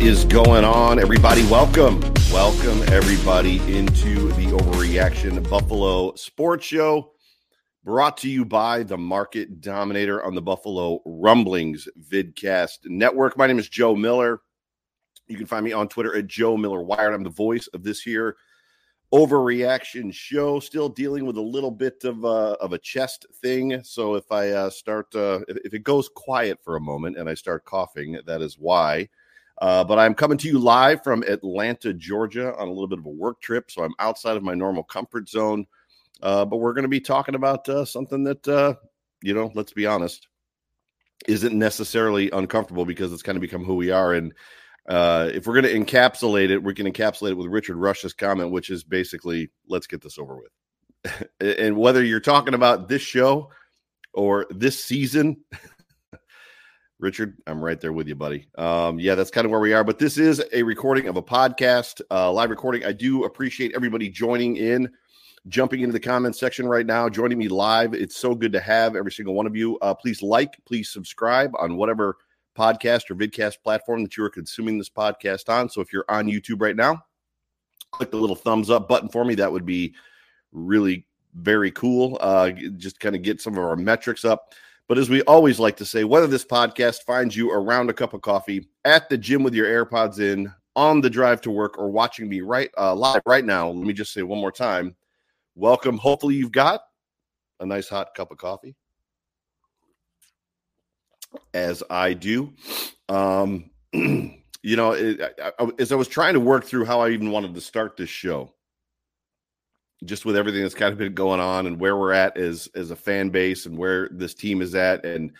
Is going on, everybody? Welcome. Welcome, everybody, into the Overreaction Buffalo Sports Show, brought to you by the Market Dominator on the Buffalo Rumblings Vidcast Network. My name is Joe Miller. You can find me on Twitter at Joe Miller Wired. I'm the voice of this here overreaction show. Still dealing with a little bit of uh, of a chest thing. So if I uh, start, uh, if, if it goes quiet for a moment and I start coughing, that is why. Uh, but I'm coming to you live from Atlanta, Georgia, on a little bit of a work trip. So I'm outside of my normal comfort zone. Uh, but we're going to be talking about uh, something that, uh, you know, let's be honest, isn't necessarily uncomfortable because it's kind of become who we are. And uh, if we're going to encapsulate it, we can encapsulate it with Richard Rush's comment, which is basically, let's get this over with. and whether you're talking about this show or this season, Richard, I'm right there with you, buddy. Um, yeah, that's kind of where we are. But this is a recording of a podcast, uh, live recording. I do appreciate everybody joining in, jumping into the comments section right now, joining me live. It's so good to have every single one of you. Uh, please like, please subscribe on whatever podcast or vidcast platform that you are consuming this podcast on. So if you're on YouTube right now, click the little thumbs up button for me. That would be really very cool. Uh, just kind of get some of our metrics up. But as we always like to say, whether this podcast finds you around a cup of coffee, at the gym with your AirPods in, on the drive to work, or watching me right uh, live right now, let me just say one more time welcome. Hopefully, you've got a nice hot cup of coffee, as I do. Um, you know, it, I, I, as I was trying to work through how I even wanted to start this show, just with everything that's kind of been going on and where we're at as as a fan base and where this team is at and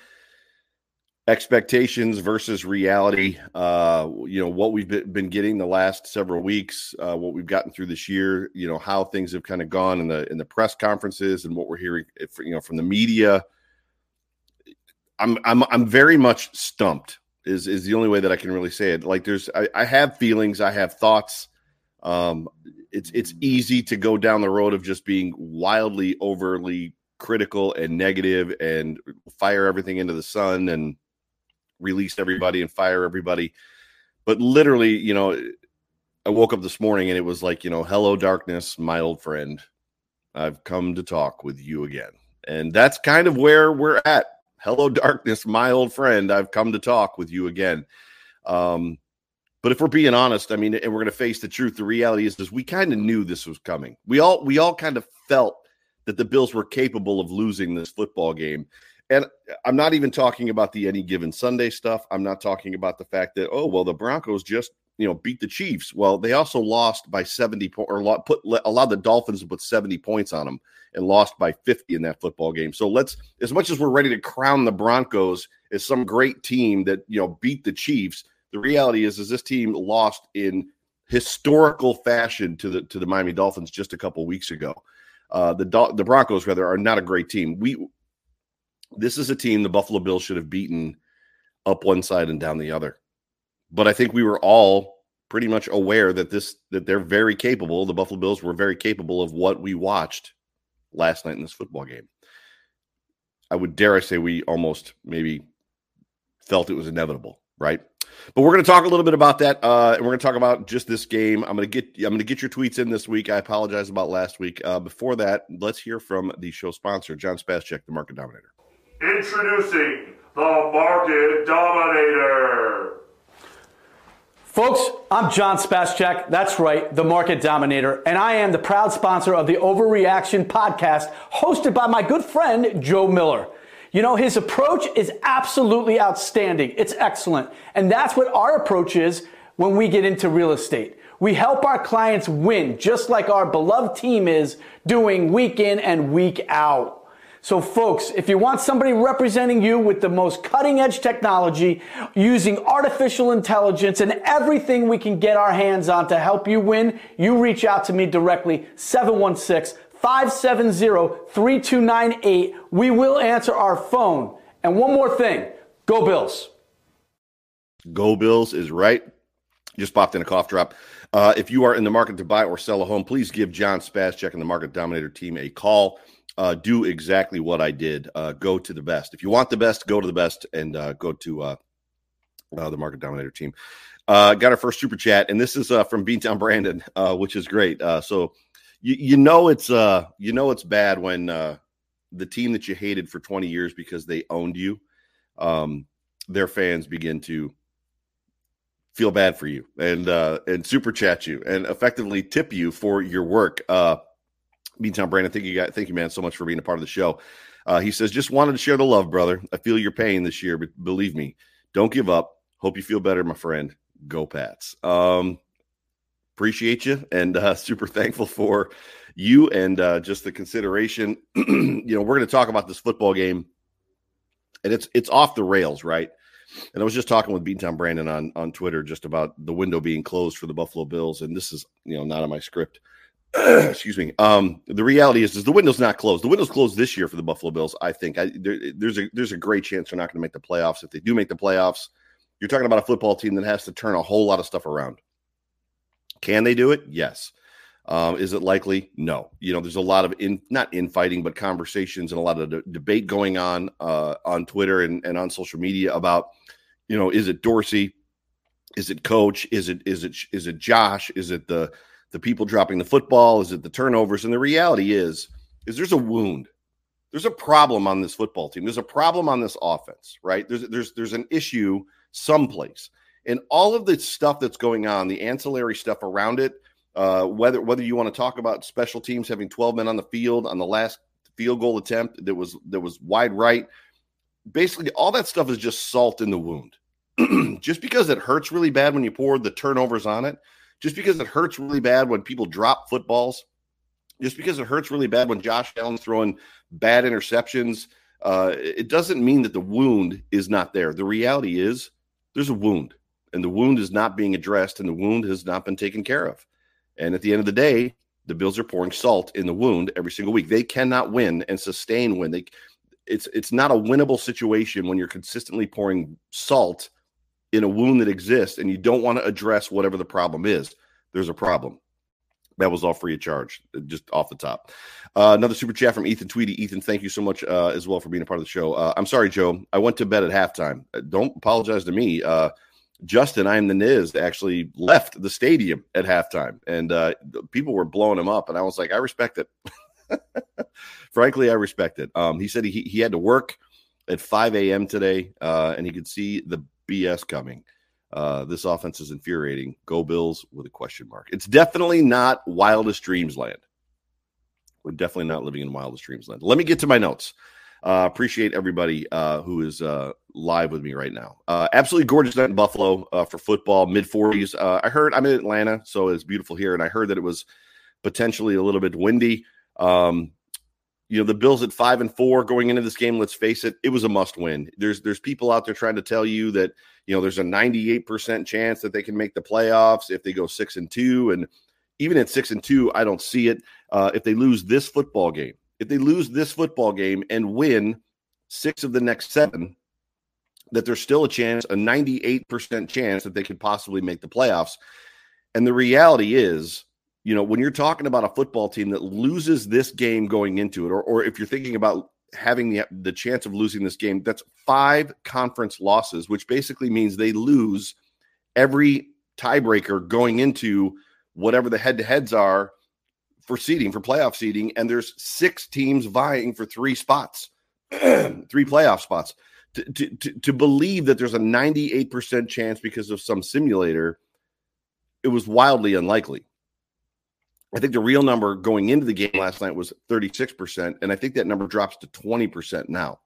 expectations versus reality uh you know what we've been getting the last several weeks uh what we've gotten through this year you know how things have kind of gone in the in the press conferences and what we're hearing you know from the media. I'm i'm i'm very much stumped is is the only way that i can really say it. Like there's i, I have feelings i have thoughts um it's it's easy to go down the road of just being wildly overly critical and negative and fire everything into the sun and release everybody and fire everybody. But literally you know i woke up this morning and it was like you know hello darkness my old friend. I've come to talk with you again. And that's kind of where we're at. Hello darkness my old friend. I've come to talk with you again. Um but if we're being honest, I mean, and we're going to face the truth, the reality is, is we kind of knew this was coming. We all we all kind of felt that the Bills were capable of losing this football game. And I'm not even talking about the any given Sunday stuff. I'm not talking about the fact that oh well, the Broncos just you know beat the Chiefs. Well, they also lost by 70 points or put allowed the Dolphins to put 70 points on them and lost by 50 in that football game. So let's as much as we're ready to crown the Broncos as some great team that you know beat the Chiefs the reality is, is this team lost in historical fashion to the to the Miami Dolphins just a couple weeks ago. Uh, the the Broncos rather are not a great team. We this is a team the Buffalo Bills should have beaten up one side and down the other. But I think we were all pretty much aware that this that they're very capable. The Buffalo Bills were very capable of what we watched last night in this football game. I would dare I say we almost maybe felt it was inevitable, right? But we're going to talk a little bit about that, uh, and we're going to talk about just this game. I'm going to get I'm going to get your tweets in this week. I apologize about last week. Uh, before that, let's hear from the show sponsor, John Spascheck, the Market Dominator. Introducing the Market Dominator. Folks, I'm John Spascheck. That's right, the market dominator. And I am the proud sponsor of the Overreaction podcast, hosted by my good friend, Joe Miller. You know, his approach is absolutely outstanding. It's excellent. And that's what our approach is when we get into real estate. We help our clients win, just like our beloved team is doing week in and week out. So, folks, if you want somebody representing you with the most cutting edge technology, using artificial intelligence and everything we can get our hands on to help you win, you reach out to me directly, 716 570 3298. We will answer our phone. And one more thing go Bills. Go Bills is right. Just popped in a cough drop. Uh, if you are in the market to buy or sell a home, please give John Spascheck and the Market Dominator team a call. Uh, do exactly what I did. Uh, go to the best. If you want the best, go to the best and uh, go to uh, uh, the Market Dominator team. got our first super chat, and this is from Beantown Brandon, which is great. so you you know it's uh you know it's bad when uh the team that you hated for 20 years because they owned you um their fans begin to feel bad for you and uh and super chat you and effectively tip you for your work. Uh meantime brandon thank you guys thank you man so much for being a part of the show. Uh he says just wanted to share the love brother. I feel your pain this year but believe me don't give up. Hope you feel better my friend. Go pats. Um appreciate you and uh, super thankful for you and uh, just the consideration. you know, we're going to talk about this football game, and it's it's off the rails, right? And I was just talking with Beantown Brandon on on Twitter just about the window being closed for the Buffalo Bills, and this is you know not on my script. Excuse me. Um, the reality is, is the window's not closed. The window's closed this year for the Buffalo Bills. I think I, there, there's a there's a great chance they're not going to make the playoffs. If they do make the playoffs, you're talking about a football team that has to turn a whole lot of stuff around. Can they do it? Yes. Um, is it likely? No. You know, there's a lot of in not infighting, but conversations and a lot of de- debate going on uh, on Twitter and, and on social media about, you know, is it Dorsey? Is it coach? Is it is it is it Josh? Is it the the people dropping the football? Is it the turnovers? And the reality is, is there's a wound. There's a problem on this football team. There's a problem on this offense, right? There's there's there's an issue someplace and all of the stuff that's going on, the ancillary stuff around it, uh, whether whether you want to talk about special teams having 12 men on the field on the last field goal attempt that was that was wide right, basically all that stuff is just salt in the wound. just because it hurts really bad when you pour the turnovers on it, just because it hurts really bad when people drop footballs, just because it hurts really bad when Josh Allen's throwing bad interceptions, uh, it doesn't mean that the wound is not there. The reality is there's a wound and the wound is not being addressed and the wound has not been taken care of. And at the end of the day, the Bills are pouring salt in the wound every single week. They cannot win and sustain win. They it's it's not a winnable situation when you're consistently pouring salt in a wound that exists and you don't want to address whatever the problem is. There's a problem. That was all free of charge, just off the top. Uh, another super chat from Ethan Tweedy. Ethan, thank you so much uh, as well for being a part of the show. Uh, I'm sorry, Joe. I went to bed at halftime. Uh, don't apologize to me. Justin, I am the Niz, actually left the stadium at halftime, and uh, people were blowing him up, and I was like, I respect it. Frankly, I respect it. Um, he said he he had to work at 5 a.m. today, uh, and he could see the BS coming. Uh, this offense is infuriating. Go Bills with a question mark. It's definitely not wildest dreams land. We're definitely not living in wildest dreams land. Let me get to my notes. Uh, appreciate everybody uh, who is uh, live with me right now. Uh, absolutely gorgeous night in Buffalo uh, for football, mid 40s. Uh, I heard I'm in Atlanta, so it's beautiful here, and I heard that it was potentially a little bit windy. Um, you know, the Bills at five and four going into this game. Let's face it, it was a must win. There's there's people out there trying to tell you that you know there's a 98 percent chance that they can make the playoffs if they go six and two, and even at six and two, I don't see it. if they lose this football game, if they lose this football game and win six of the next seven, that there's still a chance, a 98% chance that they could possibly make the playoffs. And the reality is, you know, when you're talking about a football team that loses this game going into it, or, or if you're thinking about having the, the chance of losing this game, that's five conference losses, which basically means they lose – every tiebreaker going into whatever the head to heads are for seeding, for playoff seeding. And there's six teams vying for three spots, three playoff spots. To, to, to, to believe that there's a 98% chance because of some simulator, it was wildly unlikely. I think the real number going into the game last night was 36%, and I think that number drops to 20% now.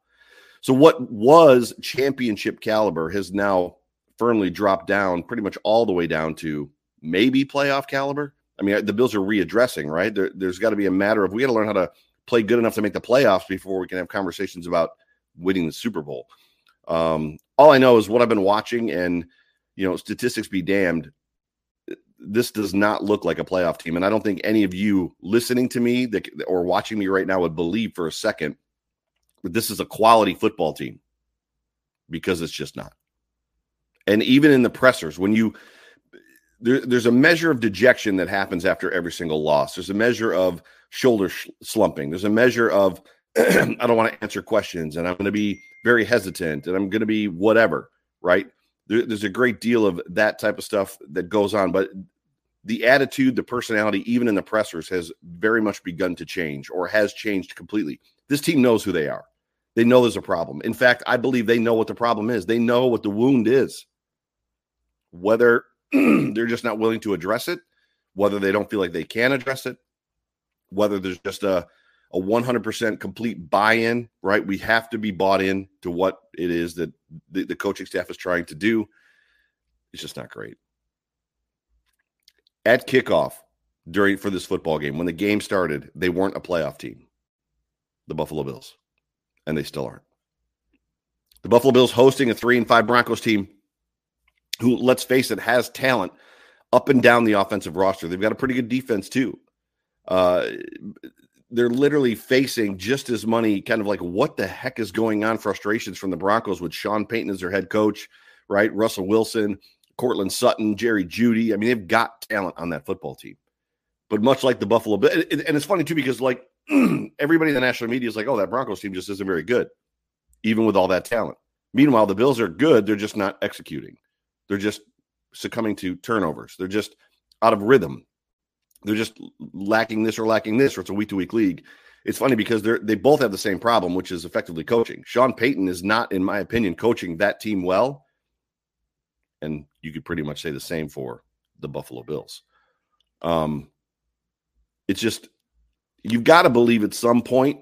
So, what was championship caliber has now firmly dropped down pretty much all the way down to maybe playoff caliber. I mean, the Bills are readdressing, right? There, has got to be a matter of we got to learn how to play good enough to make the playoffs before we can have conversations about winning the Super Bowl. Um, all I know is what I've been watching, and you know, statistics be damned this does not look like a playoff team. And I don't think any of you listening to me that, or watching me right now would believe for a second that this is a quality football team because it's just not. And even in the pressers, when you, there, there's a measure of dejection that happens after every single loss. There's a measure of shoulder sh- slumping. There's a measure of, I don't want to answer questions and I'm going to be very hesitant and I'm going to be whatever, right? There, there's a great deal of that type of stuff that goes on. But the attitude, the personality, even in the pressers, has very much begun to change or has changed completely. This team knows who they are. They know there's a problem. In fact, I believe they know what the problem is. They know what the wound is. Whether they're just not willing to address it, whether they don't feel like they can address it, whether there's just a, a 100% complete buy in, right? We have to be bought in to what it is that the, the coaching staff is trying to do. It's just not great at kickoff during for this football game when the game started they weren't a playoff team the buffalo bills and they still aren't the buffalo bills hosting a three and five broncos team who let's face it has talent up and down the offensive roster they've got a pretty good defense too uh, they're literally facing just as many kind of like what the heck is going on frustrations from the broncos with sean payton as their head coach right russell wilson Courtland Sutton, Jerry Jeudy. I mean, they've got talent on that football team. But much like the Buffalo, and it's funny too because like everybody in the national media is like, "Oh, that Broncos team just isn't very good," even with all that talent. Meanwhile, the Bills are good; they're just not executing. They're just succumbing to turnovers. They're just out of rhythm. They're just lacking this or lacking this, or it's a week to week league. It's funny because they're they both have the same problem, which is effectively coaching. Sean Payton is not, in my opinion, coaching that team well and you could pretty much say the same for the Buffalo Bills. Um, it's just you've got to believe at some point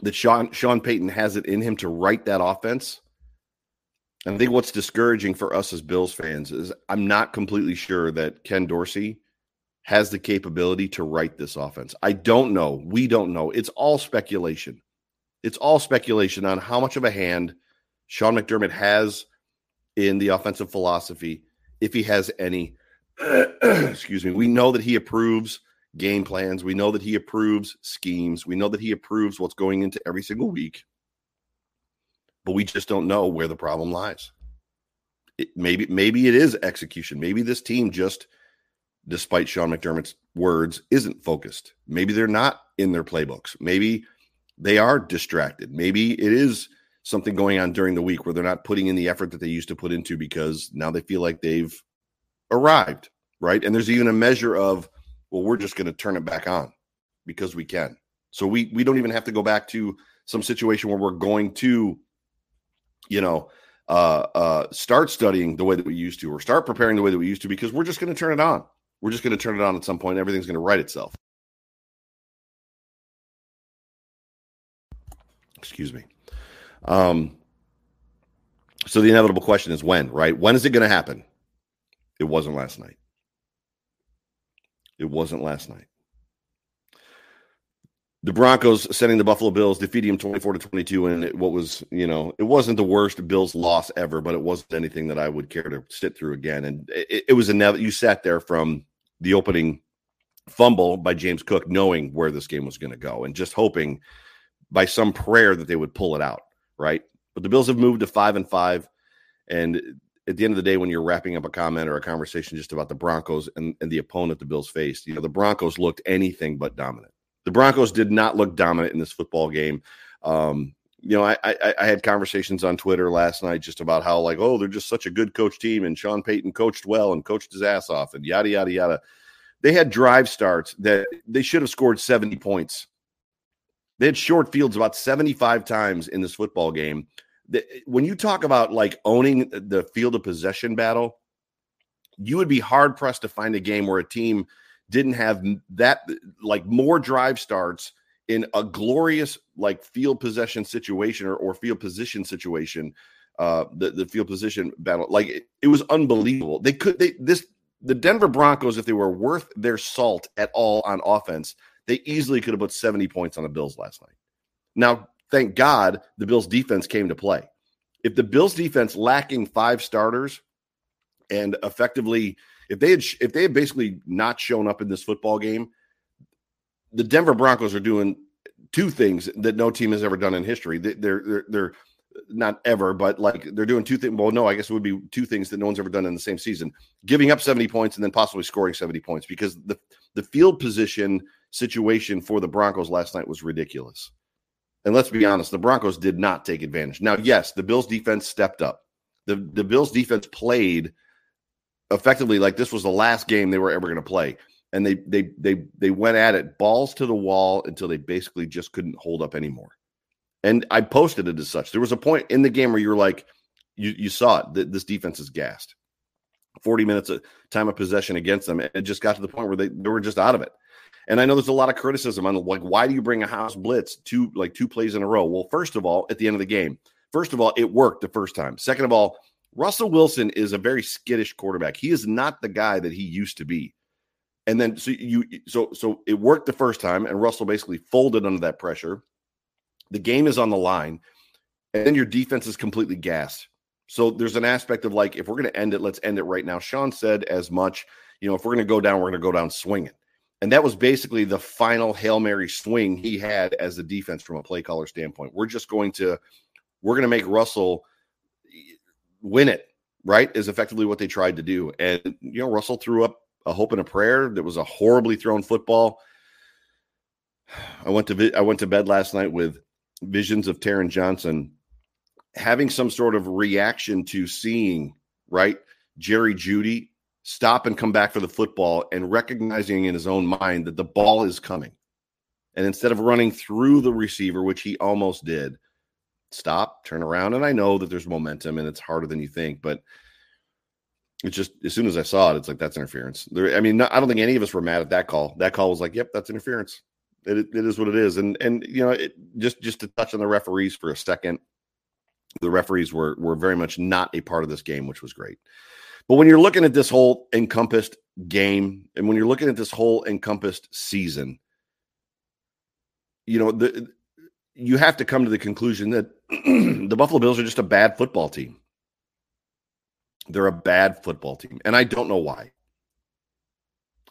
that Sean Sean Payton has it in him to write that offense. I think what's discouraging for us as Bills fans is I'm not completely sure that Ken Dorsey has the capability to write this offense. I don't know. We don't know. It's all speculation. It's all speculation on how much of a hand Sean McDermott has in the offensive philosophy, if he has any. excuse me. We know that he approves game plans. We know that he approves schemes. We know that he approves what's going into every single week. But we just don't know where the problem lies. It, maybe maybe it is execution. Maybe this team just despite Sean McDermott's words isn't focused. Maybe they're not in their playbooks. Maybe they are distracted. Maybe it is something going on during the week where they're not putting in the effort that they used to put into because now they feel like they've arrived, right? And there's even a measure of, well, we're just going to turn it back on because we can. So we we don't even have to go back to some situation where we're going to, you know, uh, uh, start studying the way that we used to, or start preparing the way that we used to, because we're just going to turn it on. We're just going to turn it on at some point. Everything's going to right itself. Excuse me. Um, so the inevitable question is when, right? When is it going to happen? It wasn't last night. It wasn't last night. The Broncos sending the Buffalo Bills, defeating them 24 to 22. And what was, you know, it wasn't the worst Bills loss ever, but it wasn't anything that I would care to sit through again. And it, it was never, you sat there from the opening fumble by James Cook, knowing where this game was going to go and just hoping by some prayer that they would pull it out right? But the Bills have moved to five and five. And at the end of the day, when you're wrapping up a comment or a conversation just about the Broncos and, and the opponent the Bills faced, you know, the Broncos looked anything but dominant. The Broncos did not look dominant in this football game. Um, you know, I, I, I had conversations on Twitter last night just about how like, oh, they're just such a good coach team, and Sean Payton coached well and coached his ass off, and yada yada yada. They had drive starts that they should have scored seventy points. They had short fields about seventy five times in this football game. When you talk about like owning the field of possession battle, you would be hard pressed to find a game where a team didn't have that like more drive starts in a glorious like field possession situation or, or field position situation uh the, the field position battle like it, it, was unbelievable. They could they this the denver broncos if they were worth their salt at all on offense they easily could have put 70 points on the bills last night. Now thank god the bills defense came to play. If the bills defense lacking five starters and effectively if they had if they had basically not shown up in this football game the Denver Broncos are doing two things that no team has ever done in history. They're they're they're not ever, but like they're doing two things. Well, no, I guess it would be two things that no one's ever done in the same season: giving up seventy points and then possibly scoring seventy points. Because the the field position situation for the Broncos last night was ridiculous. And let's be honest, the Broncos did not take advantage. Now, yes, the Bills defense stepped up. The the Bills defense played effectively like this was the last game they were ever going to play and they they they they went at it balls to the wall until they basically just couldn't hold up anymore. And I posted it as such. There was a point in the game where you were like, you you saw it that this defense is gassed. 40 minutes of time of possession against them. And it just got to the point where they, they were just out of it. And I know there's a lot of criticism on like why do you bring a house blitz two like two plays in a row? Well, first of all, at the end of the game, first of all, it worked the first time. Second of all, Russell Wilson is a very skittish quarterback. He is not the guy that he used to be. And then so you so so it worked the first time, and Russell basically folded under that pressure. The game is on the line, and then your defense is completely gassed. So there's an aspect of like, if we're going to end it, let's end it right now. Sean said as much, you know, if we're going to go down, we're going to go down swinging. And that was basically the final Hail Mary swing he had as a defense from a play caller standpoint. We're just going to, we're going to make Russell win it, right? Is effectively what they tried to do. And, you know, Russell threw up a hope and a prayer. That was a horribly thrown football. I went to I went to bed last night with visions of Taron Johnson having some sort of reaction to seeing right Jerry Jeudy stop and come back for the football and recognizing in his own mind that the ball is coming. And instead of running through the receiver, which he almost did, stop, turn around. And I know that there's momentum and it's harder than you think, but it's just as soon as I saw it, it's like that's interference. There, I mean, I don't think any of us were mad at that call. That call was like, "Yep, that's interference." It, it is what it is, and and you know, it, just just to touch on the referees for a second, the referees were were very much not a part of this game, which was great. But when you're looking at this whole encompassed game, and when you're looking at this whole encompassed season, you know, the you have to come to the conclusion that the Buffalo Bills are just a bad football team. They're a bad football team, and I don't know why.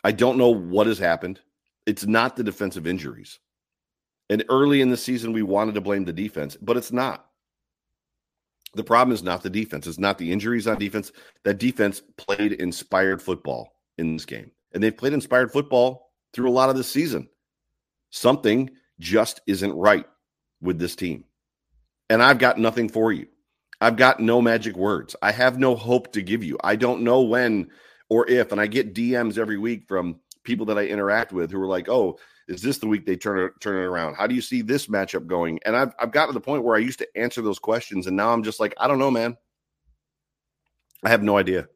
I don't know what has happened. It's not the defensive injuries. And early in the season, we wanted to blame the defense, but it's not. The problem is not the defense. It's not the injuries on defense. That defense played inspired football in this game. And they've played inspired football through a lot of this season. Something just isn't right with this team. And I've got nothing for you. I've got no magic words. I have no hope to give you. I don't know when or if. And I get DMs every week from people that I interact with who are like, "Oh, is this the week they turn it turn it around? How do you see this matchup going?" And I've I've gotten to the point where I used to answer those questions, and now I'm just like, I don't know, man. I have no idea.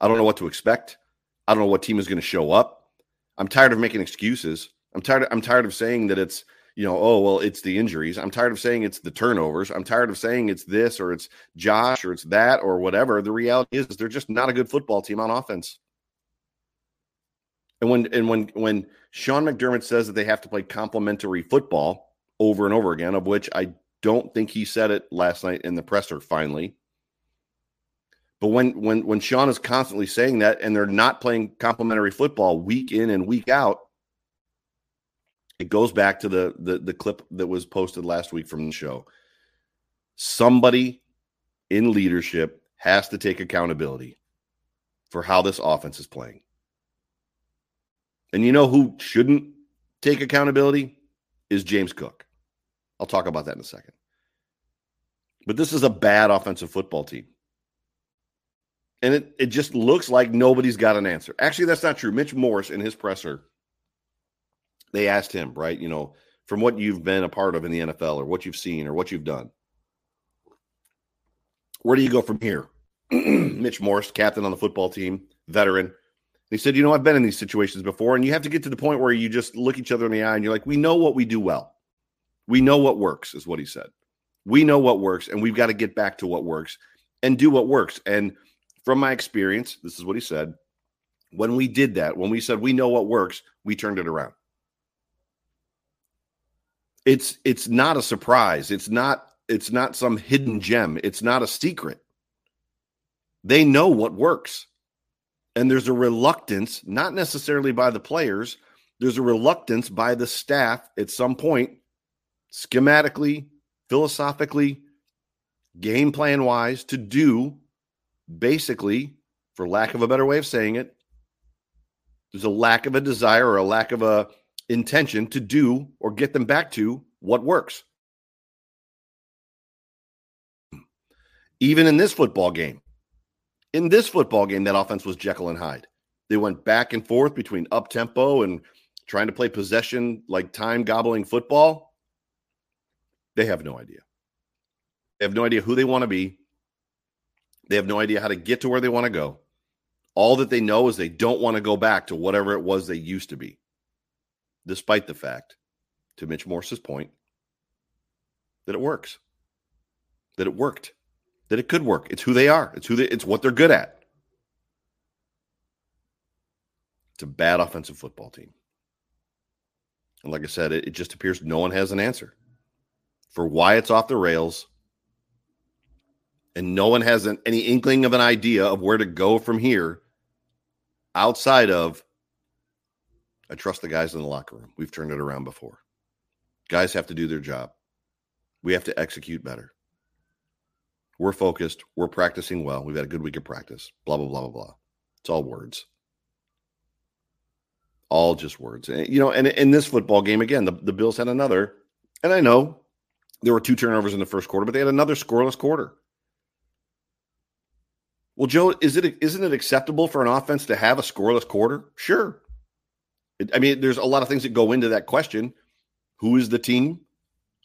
I don't know what to expect. I don't know what team is going to show up. I'm tired of making excuses. I'm tired. Of, I'm tired of saying that it's you know, oh, well, it's the injuries. I'm tired of saying it's the turnovers. I'm tired of saying it's this or it's Josh or it's that or whatever. The reality is, they're just not a good football team on offense. And when and when when Sean McDermott says that they have to play complementary football over and over again, of which I don't think he said it last night in the presser finally. But when when when Sean is constantly saying that and they're not playing complementary football week in and week out, it goes back to the, the the clip that was posted last week from the show. Somebody in leadership has to take accountability for how this offense is playing. And you know who shouldn't take accountability is James Cook. I'll talk about that in a second. But this is a bad offensive football team. And it, it just looks like nobody's got an answer. Actually, that's not true. Mitch Morse in his presser, they asked him, right? You know, from what you've been a part of in the NFL or what you've seen or what you've done, where do you go from here? Mitch Morse, captain on the football team, veteran. He said, You know, I've been in these situations before, and you have to get to the point where you just look each other in the eye and you're like, We know what we do well. We know what works, is what he said. We know what works, and we've got to get back to what works and do what works. And from my experience, this is what he said. When we did that, when we said we know what works, we turned it around. It's it's not a surprise. It's not it's not some hidden gem. It's not a secret. They know what works. And there's a reluctance, not necessarily by the players, there's a reluctance by the staff at some point, schematically, philosophically, game plan wise, to do basically, for lack of a better way of saying it, there's a lack of a desire or a lack of a intention to do or get them back to what works. Even in this football game, in this football game, that offense was Jekyll and Hyde. They went back and forth between up tempo and trying to play possession like time gobbling football. They have no idea. They have no idea who they want to be. They have no idea how to get to where they want to go. All that they know is they don't want to go back to whatever it was they used to be, despite the fact, to Mitch Morse's point, that it works, that it worked that it could work. It's who they are. It's who they, it's what they're good at. It's a bad offensive football team. And like I said, it, it just appears no one has an answer for why it's off the rails. And no one has an, any inkling of an idea of where to go from here outside of I trust the guys in the locker room. We've turned it around before. Guys have to do their job. We have to execute better. We're focused. We're practicing well. We've had a good week of practice. Blah, blah, blah, blah, blah. It's all words. All just words. And, you know, and in this football game, again, the, the Bills had another, and I know there were two turnovers in the first quarter, but they had another scoreless quarter. Well, Joe, is it isn't it acceptable for an offense to have a scoreless quarter? Sure. I mean, there's a lot of things that go into that question. Who is the team?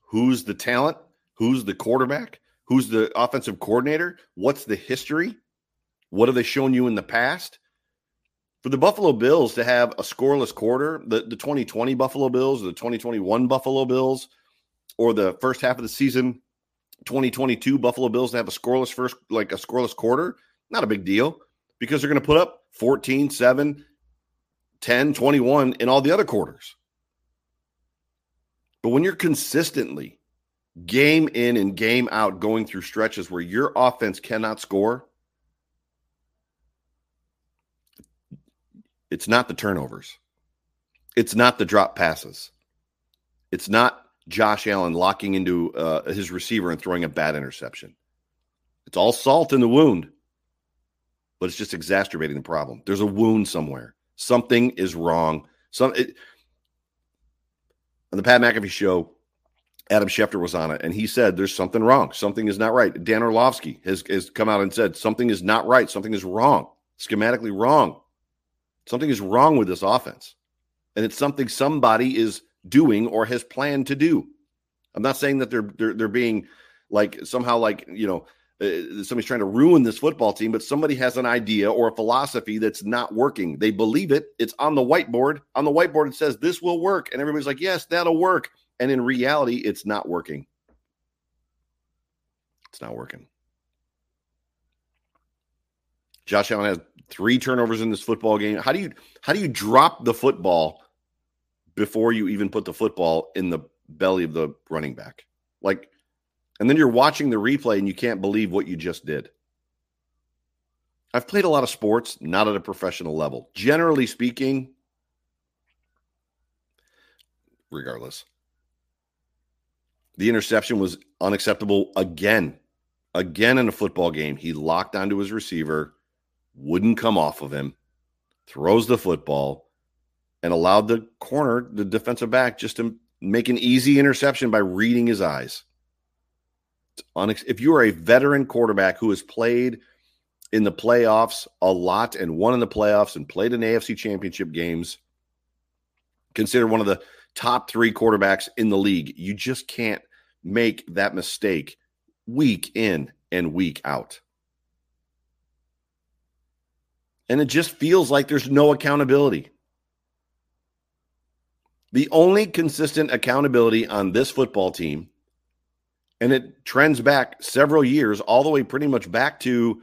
Who's the talent? Who's the quarterback? Who's the offensive coordinator? What's the history? What have they shown you in the past? For the Buffalo Bills to have a scoreless quarter, the, the 2020 Buffalo Bills, the 2021 Buffalo Bills, or the first half of the season 2022 Buffalo Bills to have a scoreless first, like a scoreless quarter, not a big deal because they're going to put up 14, 7, 10, 21 in all the other quarters. But when you're consistently game in and game out going through stretches where your offense cannot score, it's not the turnovers. It's not the drop passes. It's not Josh Allen locking into uh, his receiver and throwing a bad interception. It's all salt in the wound, but it's just exacerbating the problem. There's a wound somewhere. Something is wrong. Some it, on the Pat McAfee show, Adam Schefter was on it, and he said there's something wrong. Something is not right. Dan Orlovsky has, has come out and said something is not right. Something is wrong, schematically wrong. Something is wrong with this offense. And it's something somebody is doing or has planned to do. I'm not saying that they're they're, they're being like somehow like, you know, uh, somebody's trying to ruin this football team, but somebody has an idea or a philosophy that's not working. They believe it. It's on the whiteboard. On the whiteboard, it says this will work. And everybody's like, yes, that'll work. And in reality, it's not working. It's not working. Josh Allen has three turnovers in this football game. How do you how do you drop the football before you even put the football in the belly of the running back? Like, and then you're watching the replay and you can't believe what you just did. I've played a lot of sports, not at a professional level. Generally speaking, regardless, the interception was unacceptable again. Again in a football game. He locked onto his receiver, wouldn't come off of him, throws the football, and allowed the corner, the defensive back, just to make an easy interception by reading his eyes. Unex- if you are a veteran quarterback who has played in the playoffs a lot and won in the playoffs and played in AFC championship games, considered one of the top three quarterbacks in the league, you just can't make that mistake week in and week out. And it just feels like there's no accountability. The only consistent accountability on this football team, and it trends back several years, all the way pretty much back to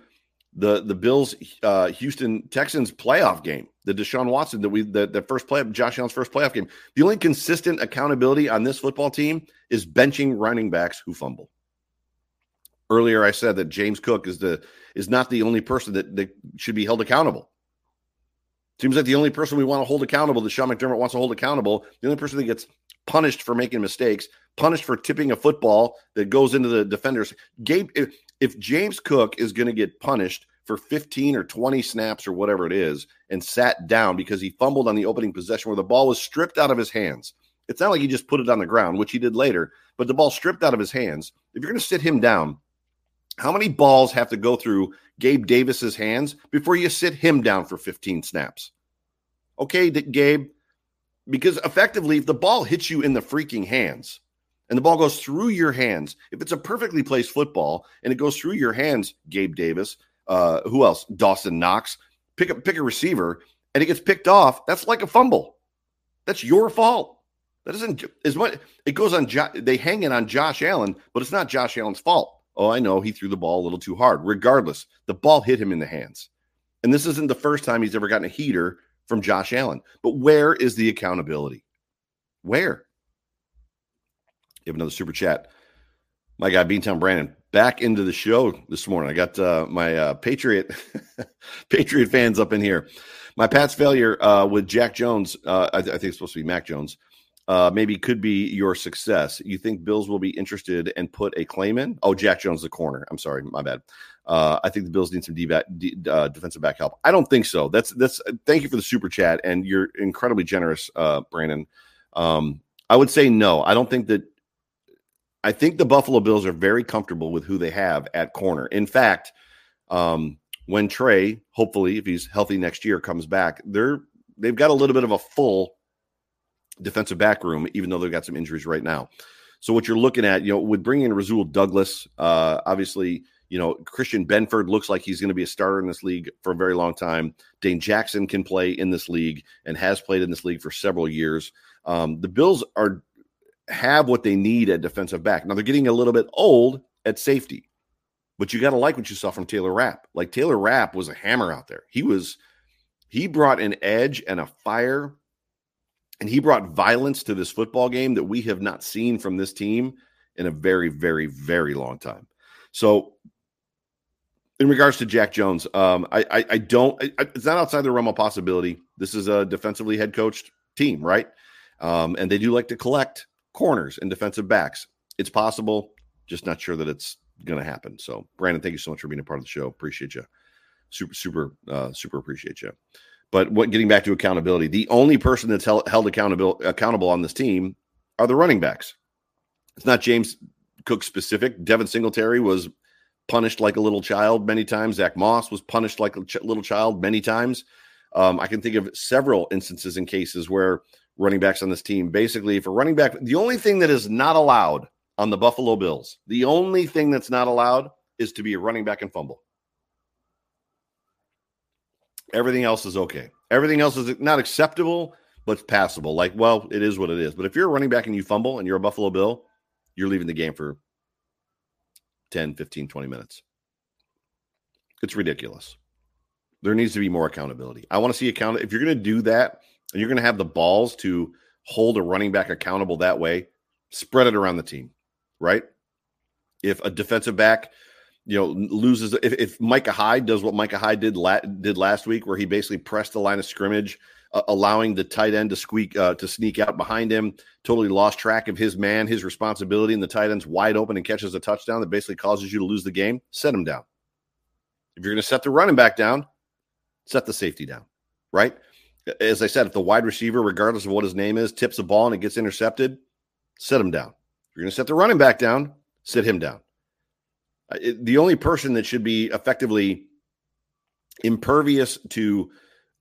the the Bills uh, Houston Texans playoff game, the Deshaun Watson that we the, the first play Josh Allen's first playoff game. The only consistent accountability on this football team is benching running backs who fumble. Earlier, I said that James Cook is the is not the only person that, that should be held accountable. Seems like the only person we want to hold accountable that Sean McDermott wants to hold accountable, the only person that gets punished for making mistakes, punished for tipping a football that goes into the defenders. Gabe, if, if James Cook is going to get punished for 15 or 20 snaps or whatever it is and sat down because he fumbled on the opening possession where the ball was stripped out of his hands. It's not like he just put it on the ground, which he did later, but the ball stripped out of his hands. If you're going to sit him down, how many balls have to go through Gabe Davis's hands before you sit him down for 15 snaps? Okay, Gabe, because effectively, if the ball hits you in the freaking hands and the ball goes through your hands, if it's a perfectly placed football and it goes through your hands, Gabe Davis, uh, who else? Dawson Knox, pick pick a receiver, and it gets picked off. That's like a fumble. That's your fault. That isn't as much. It goes on. Jo- they hang it on Josh Allen, but it's not Josh Allen's fault. Oh, I know he threw the ball a little too hard. Regardless, the ball hit him in the hands. And this isn't the first time he's ever gotten a heater from Josh Allen. But where is the accountability? Where? You have another super chat. My guy, Beantown Brandon, back into the show this morning. I got uh, my uh, Patriot Patriot fans up in here. My Pat's failure uh, with Jack Jones, uh, I, th- I, think it's supposed to be Mac Jones, uh, maybe could be your success. You think Bills will be interested and put a claim in? Oh, Jack Jones, the corner. I'm sorry, my bad. Uh, I think the Bills need some D- D- uh, defensive back help. I don't think so. That's that's. Thank you for the super chat, and you're incredibly generous, uh, Brandon. Um, I would say no. I don't think that. I think the Buffalo Bills are very comfortable with who they have at corner. In fact, um, when Trey, hopefully, if he's healthy next year, comes back, they're they've got a little bit of a full defensive back room, even though they've got some injuries right now. So what you're looking at, you know, with bringing in Rasul Douglas, uh, obviously, you know, Christian Benford looks like he's going to be a starter in this league for a very long time. Dane Jackson can play in this league and has played in this league for several years. Um, the Bills are have what they need at defensive back. Now they're getting a little bit old at safety, but you got to like what you saw from Taylor Rapp. Like Taylor Rapp was a hammer out there. He was he brought an edge and a fire and he brought violence to this football game that we have not seen from this team in a very, very, very long time. So, in regards to Jack Jones, um, I, I, I don't. I, it's not outside the realm of possibility. This is a defensively head coached team, right? Um, and they do like to collect corners and defensive backs. It's possible, just not sure that it's going to happen. So, Brandon, thank you so much for being a part of the show. Appreciate you. Super, super, uh, super appreciate you. But what getting back to accountability, the only person that's held, held accountable accountable on this team are the running backs. It's not James Cook specific. Devin Singletary was punished like a little child many times. Zach Moss was punished like a ch- little child many times. Um, I can think of several instances and cases where running backs on this team basically, if a running back, the only thing that is not allowed on the Buffalo Bills, the only thing that's not allowed is to be a running back and fumble. Everything else is okay. Everything else is not acceptable, but passable. Like, well, it is what it is. But if you're a running back and you fumble and you're a Buffalo Bill, you're leaving the game for 10, 15, 20 minutes. It's ridiculous. There needs to be more accountability. I want to see account. If you're going to do that and you're going to have the balls to hold a running back accountable that way, spread it around the team, right? If a defensive back you know, loses if, if Micah Hyde does what Micah Hyde did la- did last week, where he basically pressed the line of scrimmage, uh, allowing the tight end to squeak uh, to sneak out behind him, totally lost track of his man, his responsibility, and the tight end's wide open and catches a touchdown that basically causes you to lose the game. Set him down. If you're going to set the running back down, set the safety down. Right. As I said, if the wide receiver, regardless of what his name is, tips the ball and it gets intercepted, set him down. If you're going to set the running back down, sit him down. Uh, it, the only person that should be effectively impervious to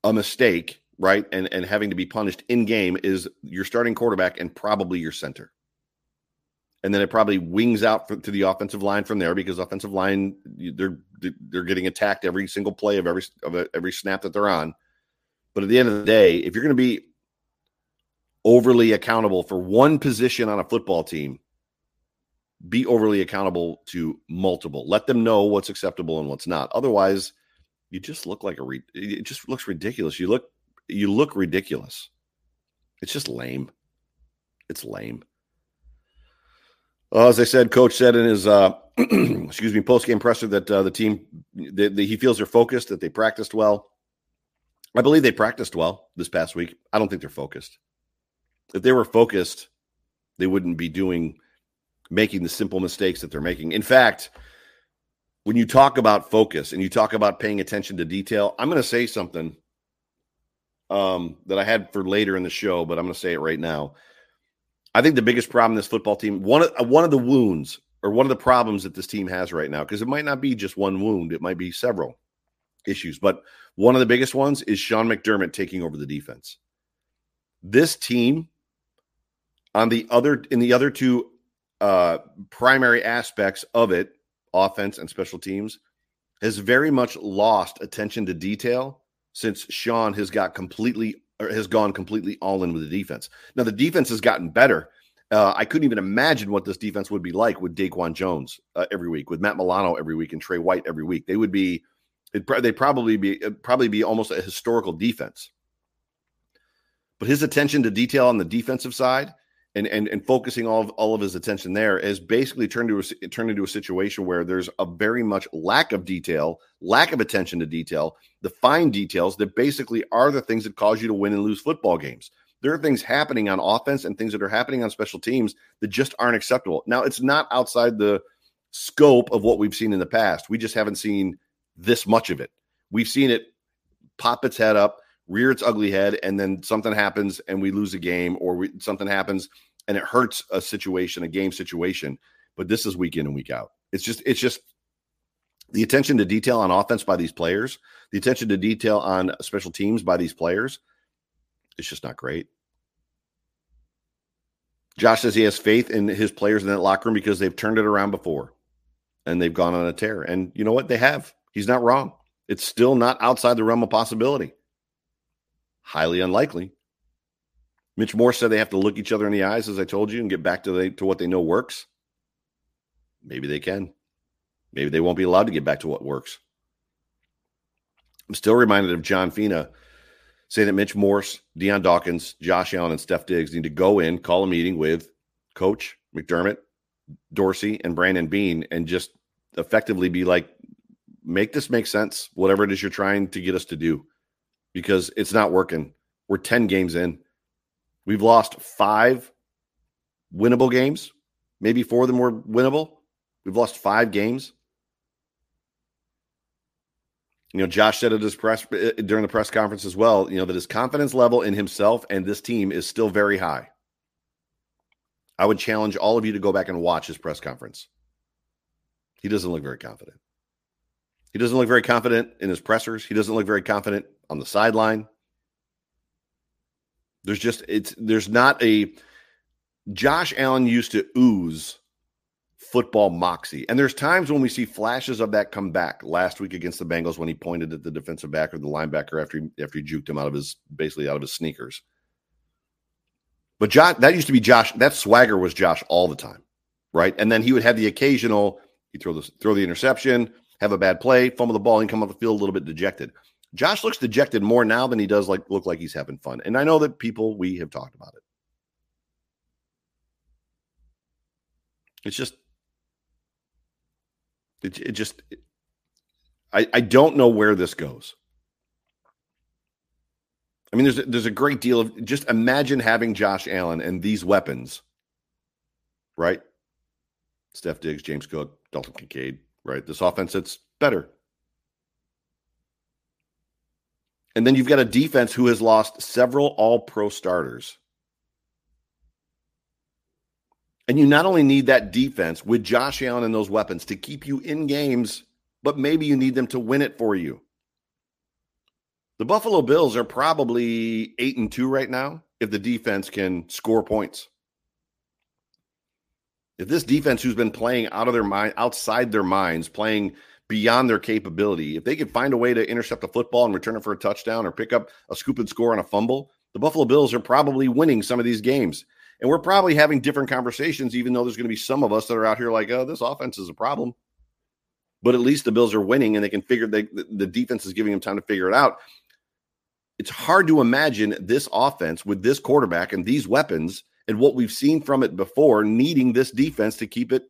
a mistake, right, and and having to be punished in game is your starting quarterback and probably your center. And then it probably wings out to the offensive line from there because offensive line they're they're getting attacked every single play of every of every snap that they're on. But at the end of the day, if you're going to be overly accountable for one position on a football team, be overly accountable to multiple. Let them know what's acceptable and what's not. Otherwise, you just look like a re- it just looks ridiculous. You look you look ridiculous. It's just lame. It's lame. Well, as I said, coach said in his uh, excuse me post game presser that uh, the team that he feels they're focused, that they practiced well. I believe they practiced well this past week. I don't think they're focused. If they were focused, they wouldn't be doing making the simple mistakes that they're making. In fact, when you talk about focus and you talk about paying attention to detail, I'm going to say something um, that I had for later in the show, but I'm going to say it right now. I think the biggest problem this football team one of one of the wounds or one of the problems that this team has right now because it might not be just one wound, it might be several issues, but one of the biggest ones is Sean McDermott taking over the defense. This team on the other in the other two uh, primary aspects of it, offense and special teams, has very much lost attention to detail since Sean has got completely has gone completely all in with the defense. Now the defense has gotten better. Uh, I couldn't even imagine what this defense would be like with Daquan Jones uh, every week, with Matt Milano every week, and Tre White every week. They would be, they'd probably be probably be almost a historical defense. But his attention to detail on the defensive side and and and focusing all of all of his attention there has basically turned to a, turned into a situation where there's a very much lack of detail, lack of attention to detail, the fine details that basically are the things that cause you to win and lose football games. There are things happening on offense and things that are happening on special teams that just aren't acceptable. Now, it's not outside the scope of what we've seen in the past. We just haven't seen this much of it. We've seen it pop its head up rear its ugly head and then something happens and we lose a game or we, something happens and it hurts a situation a game situation but this is week in and week out. It's just it's just the attention to detail on offense by these players the attention to detail on special teams by these players it's just not great. Josh says he has faith in his players in that locker room because they've turned it around before and they've gone on a tear. And you know what? They have. He's not wrong. It's still not outside the realm of possibility Highly unlikely. Mitch Morse said they have to look each other in the eyes, as I told you, and get back to the, to what they know works. Maybe they can. Maybe they won't be allowed to get back to what works. I'm still reminded of John Fina saying that Mitch Morse, Dion Dawkins, Josh Allen, and Steph Diggs need to go in, call a meeting with Coach McDermott, Dorsey, and Brandon Beane, and just effectively be like, make this make sense, whatever it is you're trying to get us to do because it's not working. We're 10 games in. We've lost five winnable games. Maybe four of them were winnable. We've lost five games. You know, Josh said at his press uh, during the press conference as well, you know, that his confidence level in himself and this team is still very high. I would challenge all of you to go back and watch his press conference. He doesn't look very confident. He doesn't look very confident in his pressers. He doesn't look very confident on the sideline. There's just it's there's not a Josh Allen used to ooze football moxie. And there's times when we see flashes of that come back. Last week against the Bengals when he pointed at the defensive back or the linebacker after he after he juked him out of his basically out of his sneakers. But Josh that used to be Josh, that swagger was Josh all the time. Right. And then he would have the occasional, he throw the throw the interception, have a bad play, fumble the ball, and come off the field a little bit dejected. Josh looks dejected more now than he does like look like he's having fun. And I know that people we have talked about it. It's just it, it just it, I I don't know where this goes. I mean, there's a, there's a great deal of just imagine having Josh Allen and these weapons, right? Steph Diggs, James Cook, Dalton Kincaid, right? This offense that's better. And then you've got a defense who has lost several all pro starters. And you not only need that defense with Josh Allen and those weapons to keep you in games, but maybe you need them to win it for you. The Buffalo Bills are probably 8 and 2 right now if the defense can score points. If this defense who's been playing out of their mind outside their minds, playing beyond their capability, if they could find a way to intercept a football and return it for a touchdown or pick up a scoop and score on a fumble, the Buffalo Bills are probably winning some of these games. And we're probably having different conversations, even though there's going to be some of us that are out here like, oh, this offense is a problem. But at least the Bills are winning and they can figure they, the defense is giving them time to figure it out. It's hard to imagine this offense with this quarterback and these weapons and what we've seen from it before needing this defense to keep it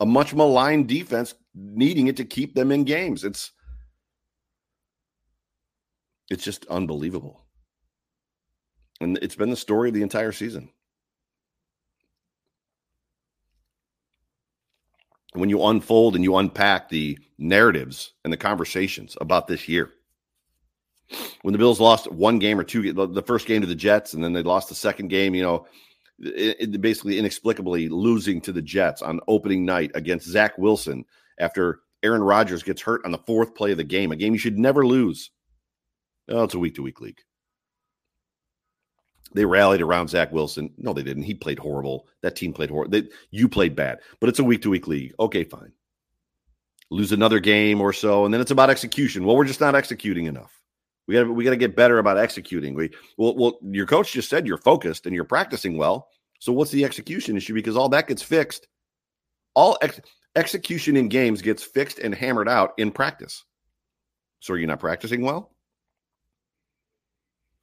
a much maligned defense, needing it to keep them in games. It's it's just unbelievable. And it's been the story of the entire season. when you unfold and you unpack the narratives and the conversations about this year. When the Bills lost one game or two, the first game to the Jets, and then they lost the second game, you know, it, it basically inexplicably losing to the Jets on opening night against Zach Wilson after Aaron Rodgers gets hurt on the fourth play of the game, a game you should never lose. Oh, it's a week to week league. They rallied around Zach Wilson. No, they didn't. He played horrible. That team played horrible. You played bad, but it's a week to week league. Okay, fine. Lose another game or so, and then it's about execution. Well, we're just not executing enough. We got we got to get better about executing. We well, well, your coach just said you're focused and you're practicing well. So what's the execution issue? Because all that gets fixed. All ex- execution in games gets fixed and hammered out in practice. So are you not practicing well?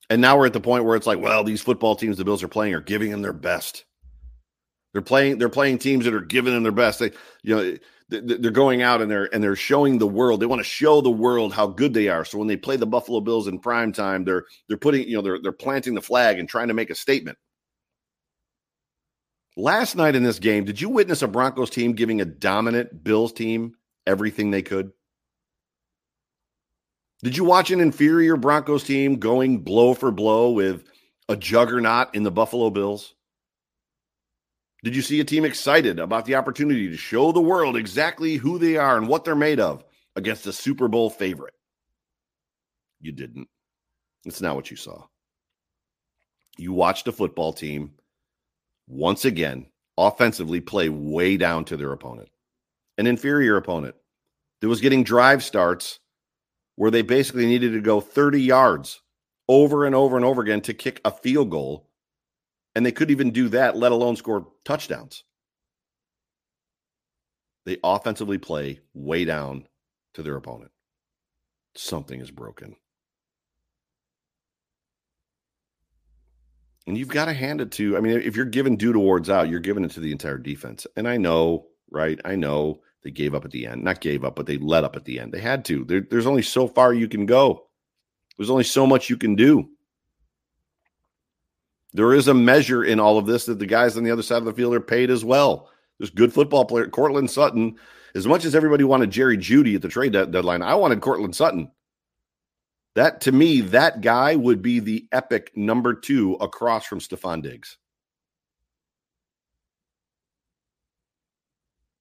And now we're at the point where it's like, well, these football teams the Bills are playing are giving them their best. They're playing. They're playing teams that are giving them their best. They, you know, they're going out and they're and they're showing the world. They want to show the world how good they are. So when they play the Buffalo Bills in prime time, they're they're putting, you know, they're they're planting the flag and trying to make a statement. Last night in this game, did you witness a Broncos team giving a dominant Bills team everything they could? Did you watch an inferior Broncos team going blow for blow with a juggernaut in the Buffalo Bills? Did you see a team excited about the opportunity to show the world exactly who they are and what they're made of against a Super Bowl favorite? You didn't. It's not what you saw. You watched a football team once again offensively play way down to their opponent, an inferior opponent that was getting drive starts where they basically needed to go 30 yards over and over and over again to kick a field goal. And they couldn't even do that, let alone score touchdowns. They offensively play way down to their opponent. Something is broken. And you've got to hand it to, I mean, if you're giving due awards out, you're giving it to the entire defense. And I know, right? I know they gave up at the end. Not gave up, but they let up at the end. They had to. There, there's only so far you can go. There's only so much you can do. There is a measure in all of this that the guys on the other side of the field are paid as well. There's good football player. Courtland Sutton, as much as everybody wanted Jerry Jeudy at the trade deadline, I wanted Courtland Sutton. That to me, that guy would be the epic number two across from Stefon Diggs.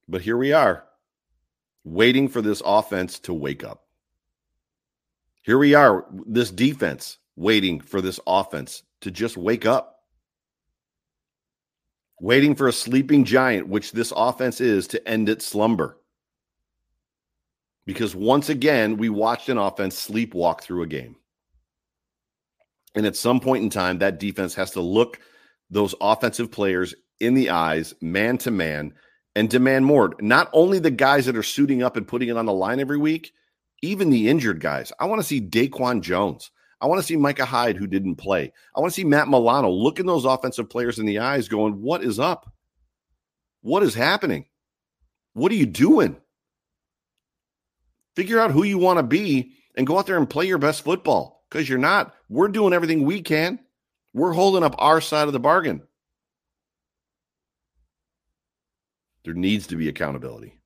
But here we are waiting for this offense to wake up. Here we are, this defense waiting for this offense to just wake up. Waiting for a sleeping giant, which this offense is, to end its slumber. Because once again, we watched an offense sleepwalk through a game. And at some point in time, that defense has to look those offensive players in the eyes, man to man, and demand more. Not only the guys that are suiting up and putting it on the line every week, even the injured guys. I want to see Daquan Jones. I want to see Micah Hyde, who didn't play. I want to see Matt Milano looking those offensive players in the eyes, going, What is up? What is happening? What are you doing? Figure out who you want to be and go out there and play your best football because you're not. We're doing everything we can. We're holding up our side of the bargain. There needs to be accountability.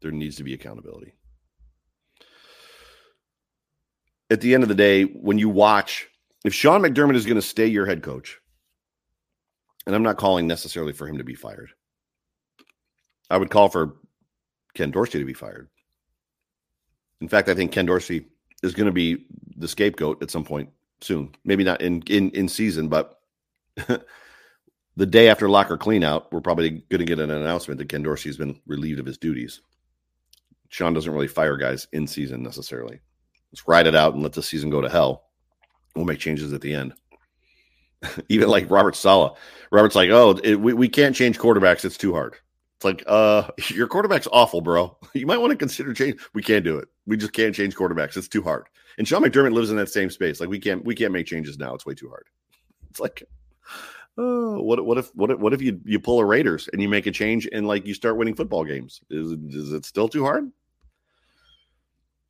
There needs to be accountability. At the end of the day, when you watch, if Sean McDermott is going to stay your head coach, And I'm not calling necessarily for him to be fired. I would call for Ken Dorsey to be fired. In fact, I think Ken Dorsey is going to be the scapegoat at some point soon. Maybe not in in in season, but the day after locker cleanout, we're probably going to get an announcement that Ken Dorsey has been relieved of his duties. Sean doesn't really fire guys in season necessarily. Let's ride it out and let the season go to hell. We'll make changes at the end. Even like Robert Saleh, Robert's like, oh, it, we, we can't change quarterbacks. It's too hard. It's like, uh, your quarterback's awful, bro. You might want to consider change. We can't do it. We just can't change quarterbacks. It's too hard. And Sean McDermott lives in that same space. Like we can't we can't make changes now. It's way too hard. It's like, oh, what what if what if what if you you pull a Raiders and you make a change and like you start winning football games? Is is it still too hard?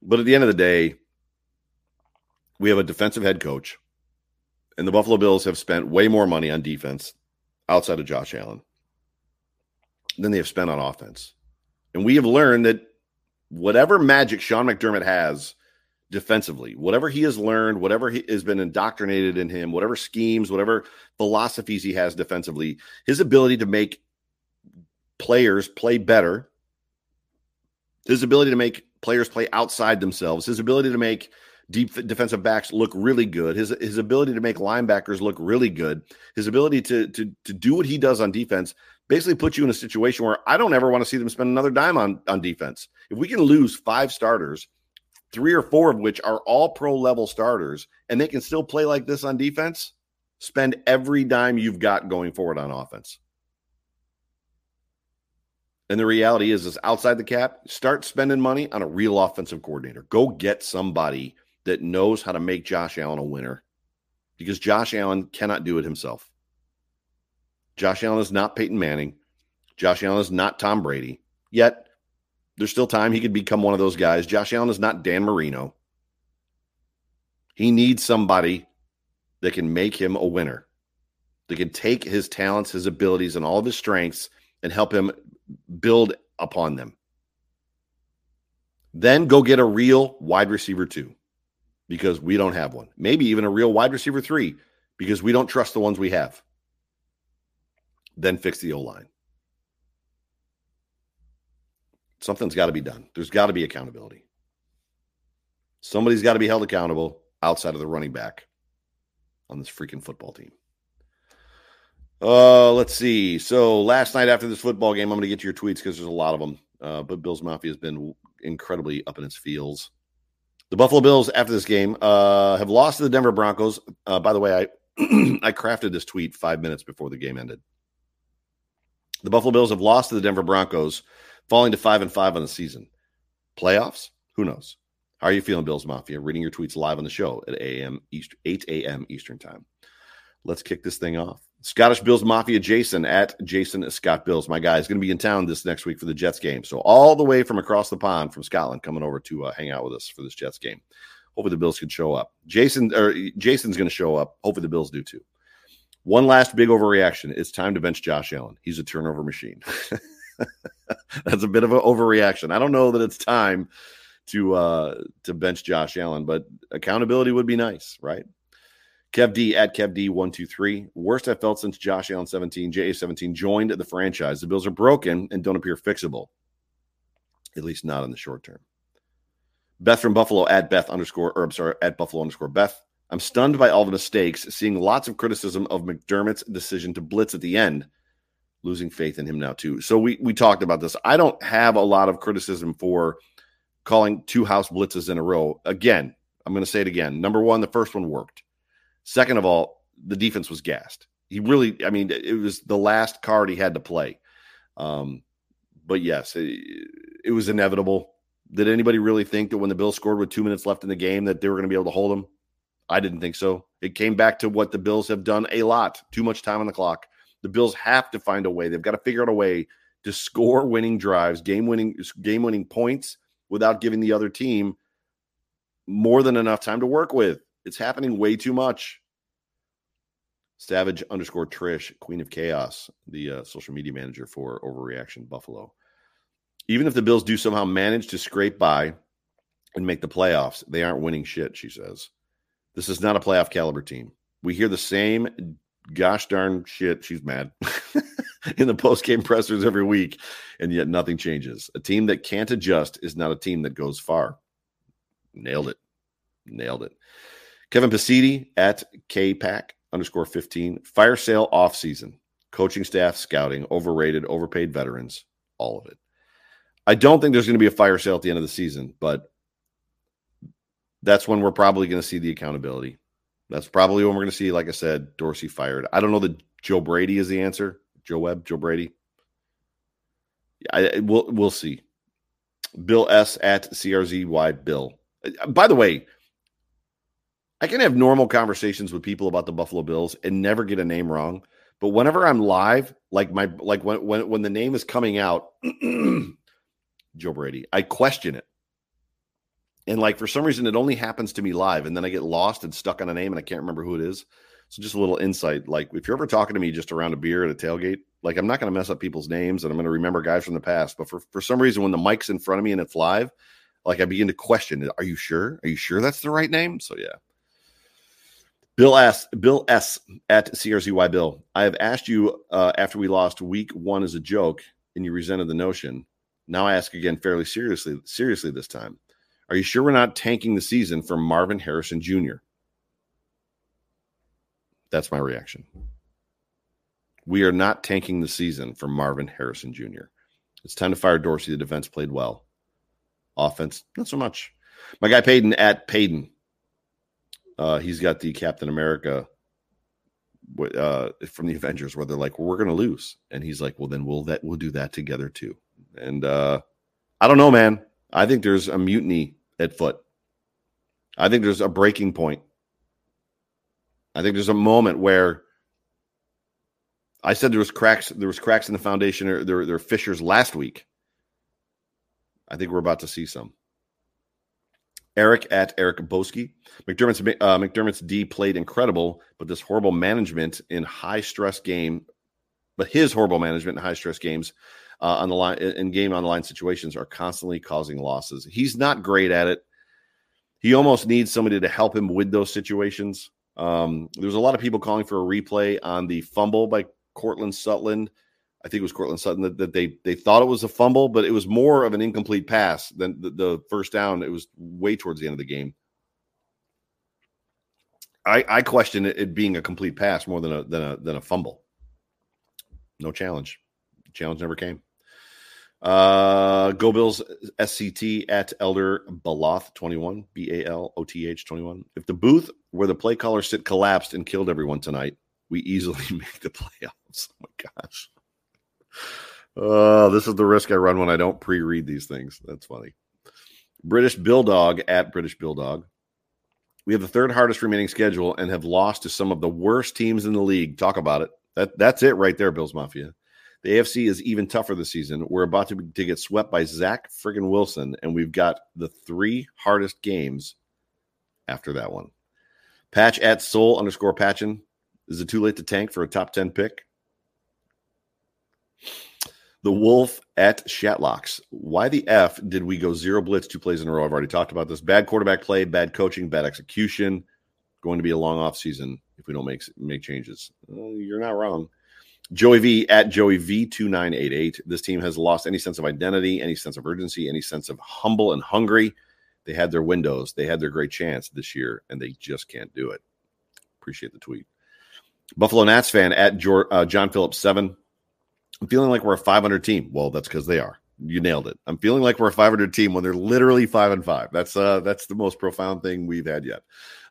But at the end of the day, we have a defensive head coach, and the Buffalo Bills have spent way more money on defense outside of Josh Allen than they have spent on offense. And we have learned that whatever magic Sean McDermott has defensively, whatever he has learned, whatever he has been indoctrinated in him, whatever schemes, whatever philosophies he has defensively, his ability to make players play better, his ability to make players play outside themselves, his ability to make deep defensive backs look really good, his his ability to make linebackers look really good, his ability to to to do what he does on defense basically puts you in a situation where I don't ever want to see them spend another dime on on defense. If we can lose five starters, three or four of which are all pro level starters, and they can still play like this on defense, spend every dime you've got going forward on offense. And the reality is, is outside the cap, start spending money on a real offensive coordinator. Go get somebody that knows how to make Josh Allen a winner because Josh Allen cannot do it himself. Josh Allen is not Peyton Manning. Josh Allen is not Tom Brady. Yet, there's still time he could become one of those guys. Josh Allen is not Dan Marino. He needs somebody that can make him a winner, that can take his talents, his abilities, and all of his strengths and help him build upon them. Then go get a real wide receiver, two, because we don't have one. Maybe even a real wide receiver, three, because we don't trust the ones we have then fix the O line. Something's got to be done. There's got to be accountability. Somebody's got to be held accountable outside of the running back on this freaking football team. Uh, let's see. So last night after this football game, I'm going to get to your tweets because there's a lot of them. Uh, but Bills Mafia has been incredibly up in its feels. The Buffalo Bills after this game uh, have lost to the Denver Broncos. Uh, by the way, I I crafted this tweet five minutes before the game ended. The Buffalo Bills have lost to the Denver Broncos, falling to five and five on the season. Playoffs? Who knows? How are you feeling, Bills Mafia? Reading your tweets live on the show at 8 a.m. Eastern, 8 a.m. Eastern time. Let's kick this thing off. Scottish Bills Mafia Jason at Jason Scott Bills. My guy is going to be in town this next week for the Jets game. So all the way from across the pond from Scotland coming over to uh, hang out with us for this Jets game. Hopefully the Bills can show up. Jason or Jason's going to show up. Hopefully the Bills do too. One last big overreaction. It's time to bench Josh Allen. He's a turnover machine. That's a bit of an overreaction. I don't know that it's time to uh to bench Josh Allen, but accountability would be nice, right? Kev D at Kev D one two three. Worst I've felt since Josh Allen 17, JA 17 joined the franchise. The Bills are broken and don't appear fixable, at least not in the short term. Beth from Buffalo at Beth underscore, or I'm sorry, at Buffalo underscore Beth. I'm stunned by all the mistakes, seeing lots of criticism of McDermott's decision to blitz at the end, losing faith in him now too. So we we talked about this. I don't have a lot of criticism for calling two house blitzes in a row. Again, I'm going to say it again. Number 1, the first one worked. Second of all, the defense was gassed. He really I mean it was the last card he had to play. Um but yes, it, it was inevitable. Did anybody really think that when the Bills scored with 2 minutes left in the game that they were going to be able to hold him? I didn't think so. It came back to what the Bills have done a lot too much time on the clock. The Bills have to find a way. They've got to figure out a way to score winning drives, game winning game winning points without giving the other team more than enough time to work with. It's happening way too much. Savage underscore Trish, Queen of Chaos, the uh, social media manager for Overreaction Buffalo. Even if the Bills do somehow manage to scrape by and make the playoffs, they aren't winning shit, she says. This is not a playoff caliber team. We hear the same gosh darn shit, she's mad in the post game pressers every week, and yet nothing changes. A team that can't adjust is not a team that goes far. Nailed it. Nailed it. Kevin Pasidi at KPAC underscore 15. Fire sale off season. Coaching staff, scouting, overrated, overpaid veterans, all of it. I don't think there's going to be a fire sale at the end of the season, but that's when we're probably going to see the accountability. That's probably when we're going to see, like I said, Dorsey fired. I don't know that Joe Brady is the answer. Joe Webb, Joe Brady. I we'll we'll see. Bill S at CRZY Bill. By the way, I can have normal conversations with people about the Buffalo Bills and never get a name wrong. But whenever I'm live, like my like when when when the name is coming out, Joe Brady, I question it. And like for some reason, it only happens to me live, and then I get lost and stuck on a name, and I can't remember who it is. So just a little insight. Like if you're ever talking to me just around a beer at a tailgate, like I'm not going to mess up people's names, and I'm going to remember guys from the past. But for for some reason, when the mic's in front of me and it's live, like I begin to question: it. Are you sure? Are you sure that's the right name? So yeah. Bill S. Bill S. at CRCY Bill. I have asked you uh, after we lost week one as a joke, and you resented the notion. Now I ask again fairly seriously. Seriously this time, are you sure we're not tanking the season for Marvin Harrison Jr.? That's my reaction. We are not tanking the season for Marvin Harrison Jr. It's time to fire Dorsey. The defense played well. Offense, not so much. My guy Payton at Payton uh, he's got the Captain America uh, from the Avengers, where they're like, well, "We're going to lose," and he's like, "Well, then we'll that we'll do that together too." And uh, I don't know, man. I think there's a mutiny at foot. I think there's a breaking point. I think there's a moment where I said there was cracks. There was cracks in the foundation. Or there, there were fissures last week. I think we're about to see some. Eric at Eric Boski. McDermott's uh, McDermott's D played incredible, but this horrible management in high stress game, but his horrible management in high stress games uh, on the line in game on the line situations are constantly causing losses. He's not great at it. He almost needs somebody to help him with those situations. Um, a lot of people calling for a replay on the fumble by Courtland Sutton I think it was Courtland Sutton that, that, they they thought it was a fumble, but it was more of an incomplete pass than the, the first down. It was way towards the end of the game. I, I question it, it, being a complete pass more than a than a than a fumble. No challenge. Challenge never came. Uh Go Bills SCT at Elder Baloth 21, B A L O T H 21. If the booth where the play caller sit collapsed and killed everyone tonight, we easily make the playoffs. Oh my gosh. Oh, this is the risk I run when I don't pre-read these things. That's funny. British Bulldog at British Bulldog. We have the third hardest remaining schedule and have lost to some of the worst teams in the league. Talk about it. That that's it right there, Bills Mafia. The AFC is even tougher this season. We're about to, to get swept by Zach friggin' Wilson, and we've got the three hardest games after that one. Patch at Soul underscore Patchin. Is it too late to tank for a top 10 pick? The Wolf at Shatlocks. Why the F did we go zero blitz two plays in a row? I've already talked about this. Bad quarterback play, bad coaching, bad execution. Going to be a long off season if we don't make make changes. Well, you're not wrong. Joey V at Joey V2988. This team has lost any sense of identity, any sense of urgency, any sense of humble and hungry. They had their windows, they had their great chance this year, and they just can't do it. Appreciate the tweet. Buffalo Nats fan at uh, John Phillips 7. I'm feeling like we're a 500 team. Well, that's because they are. You nailed it. I'm feeling like we're a 500 team when they're literally five and five. That's uh that's the most profound thing we've had yet.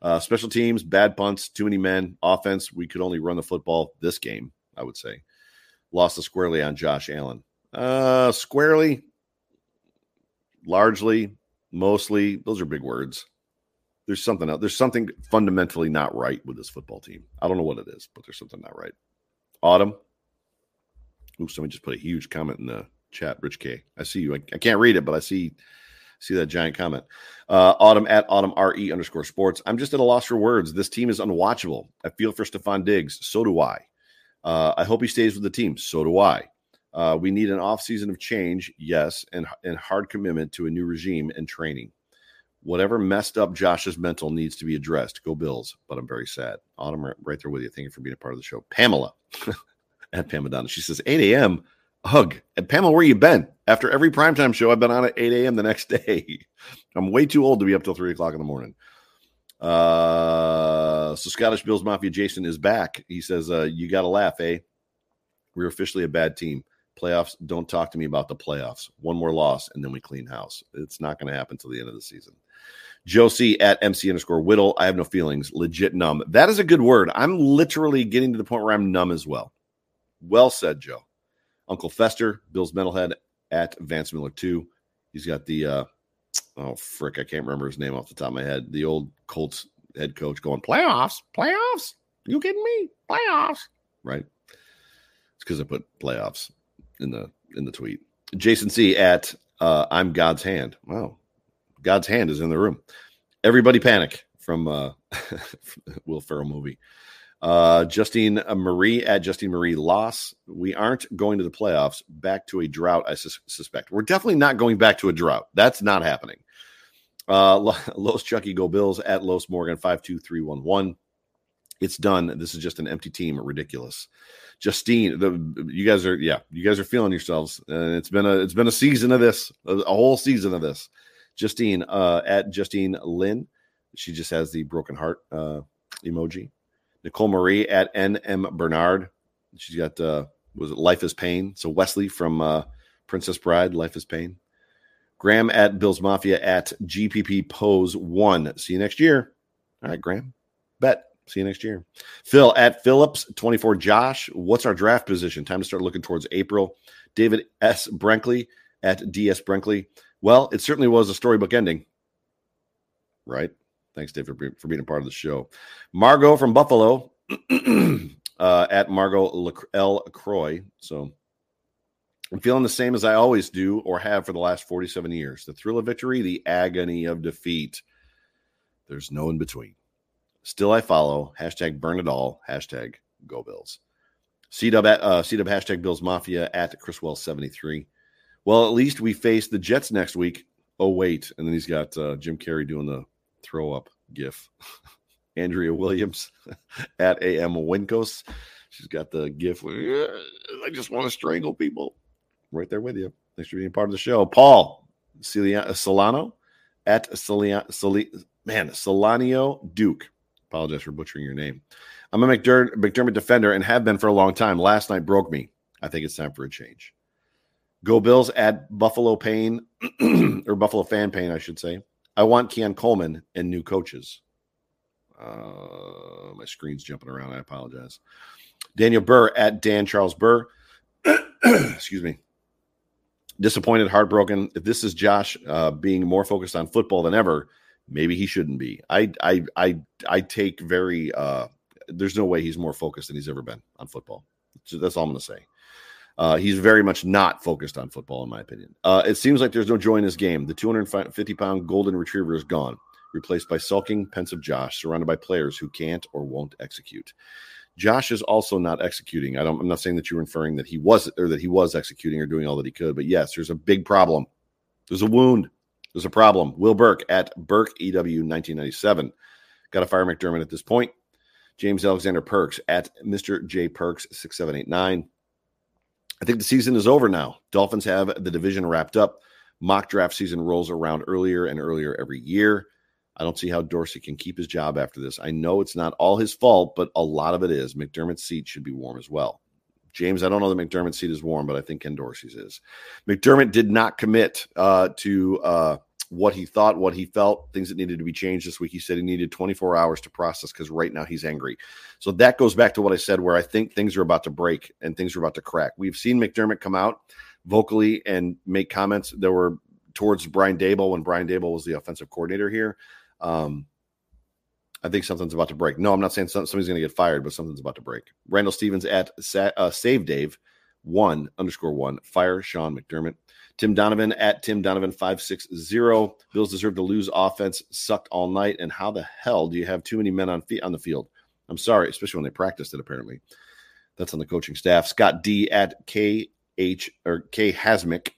Uh, special teams, bad punts, too many men. Offense, we could only run the football this game. I would say lost the squarely on Josh Allen. Uh, squarely, largely, mostly. Those are big words. There's something else. There's something fundamentally not right with this football team. I don't know what it is, but there's something not right. Autumn, Ooh, somebody just put a huge comment in the chat, Rich K. I see you. I, I can't read it, but I see see that giant comment. Uh, autumn at autumn re underscore sports. I'm just at a loss for words. This team is unwatchable. I feel for Stefon Diggs. So do I. Uh, I hope he stays with the team. So do I. Uh, we need an off season of change, yes, and and hard commitment to a new regime and training. Whatever messed up Josh's mental needs to be addressed. Go Bills, but I'm very sad. Autumn, right there with you. Thank you for being a part of the show. Pamela at Pamadonna. She says 8 a.m. Hug. And Pamela, where you been? After every primetime show, I've been on at 8 a.m. the next day. I'm way too old to be up till 3 o'clock in the morning. Uh, so Scottish Bills Mafia Jason is back. He says, uh, You got to laugh, eh? We're officially a bad team. Playoffs, don't talk to me about the playoffs. One more loss, and then we clean house. It's not going to happen till the end of the season. Josie at MC underscore Whittle. I have no feelings. Legit numb. That is a good word. I'm literally getting to the point where I'm numb as well. Well said, Joe. Uncle Fester, Bill's Metalhead at Vance Miller 2. He's got the, uh, oh, frick, I can't remember his name off the top of my head. The old Colts head coach going, playoffs, playoffs. You kidding me? Playoffs. Right. It's because I put playoffs in the in the tweet. Jason C at uh, I'm God's hand. Wow, God's hand is in the room. Everybody panic from uh, Will Ferrell movie. Uh, Justine Marie at Justine Marie Loss. We aren't going to the playoffs. Back to a drought, I sus- suspect. We're definitely not going back to a drought. That's not happening. Uh, Los Chucky Go Bills at Los Morgan five two three one one. It's done. This is just an empty team. Ridiculous. Justine, the you guys are yeah, you guys are feeling yourselves, and it's been a it's been a season of this, a, a whole season of this. Justine uh, at Justine Lynn, she just has the broken heart uh, emoji. Nicole Marie at NM Bernard, she's got uh, was it Life is Pain? So Wesley from uh, Princess Bride, Life is Pain. Graham at Bills Mafia at GPP Pose One. See you next year. All right, Graham. Bet. See you next year. Phil at Phillips 24. Josh, what's our draft position? Time to start looking towards April. David S. Brinkley at DS Brinkley. Well, it certainly was a storybook ending, right? Thanks, Dave, for, for being a part of the show. Margot from Buffalo uh, at Margot L. Croy. So I'm feeling the same as I always do or have for the last 47 years. The thrill of victory, the agony of defeat. There's no in between. Still, I follow. Hashtag burn it all. Hashtag go Bills. CW, uh, hashtag Bills Mafia at Chriswell73. Well, at least we face the Jets next week. Oh, wait. And then he's got uh, Jim Carrey doing the throw up gif. Andrea Williams at AM Winkos. She's got the gif. I just want to strangle people. Right there with you. Thanks for being part of the show. Paul Celia, uh, Solano at Celia, Celia, man, Solanio Duke. Apologize for butchering your name. I'm a McDermott defender and have been for a long time. Last night broke me. I think it's time for a change. Go Bills at Buffalo Pain or Buffalo Fan Pain, I should say. I want Keon Coleman and new coaches. Uh, my screen's jumping around. I apologize. Daniel Burr at Dan Charles Burr. Excuse me. Disappointed, heartbroken. If this is Josh uh, being more focused on football than ever, maybe he shouldn't be. I I I I take very uh there's no way he's more focused than he's ever been on football. So that's all I'm going to say. Uh, he's very much not focused on football, in my opinion. Uh, it seems like there's no joy in his game. The 250 pound golden retriever is gone, replaced by sulking, pensive Josh, surrounded by players who can't or won't execute. Josh is also not executing. I don't, I'm not saying that you're inferring that he was or that he was executing or doing all that he could, but yes, there's a big problem. There's a wound. There's a problem. Will Burke at Burke EW 1997. Got to fire McDermott at this point. James Alexander Perks at Mr. J Perks 6789. I think the season is over now. Dolphins have the division wrapped up. Mock draft season rolls around earlier and earlier every year. I don't see how Dorsey can keep his job after this. I know it's not all his fault, but a lot of it is. McDermott's seat should be warm as well. James, I don't know that McDermott's seat is warm, but I think Ken Dorsey's is. McDermott did not commit uh, to uh, what he thought, what he felt, things that needed to be changed this week. He said he needed 24 hours to process because right now he's angry. So that goes back to what I said, where I think things are about to break and things are about to crack. We've seen McDermott come out vocally and make comments that were towards Brian Daboll when Brian Daboll was the offensive coordinator here. Um, I think something's about to break. No, I'm not saying somebody's going to get fired, but something's about to break. Randall Stevens at uh, Save Dave one underscore one. Fire Sean McDermott. Tim Donovan at Tim Donovan 560. Bills deserve to lose offense, sucked all night. And how the hell do you have too many men on, feet on the field? I'm sorry, especially when they practiced it, apparently. That's on the coaching staff. Scott D at KH or K Hasmick.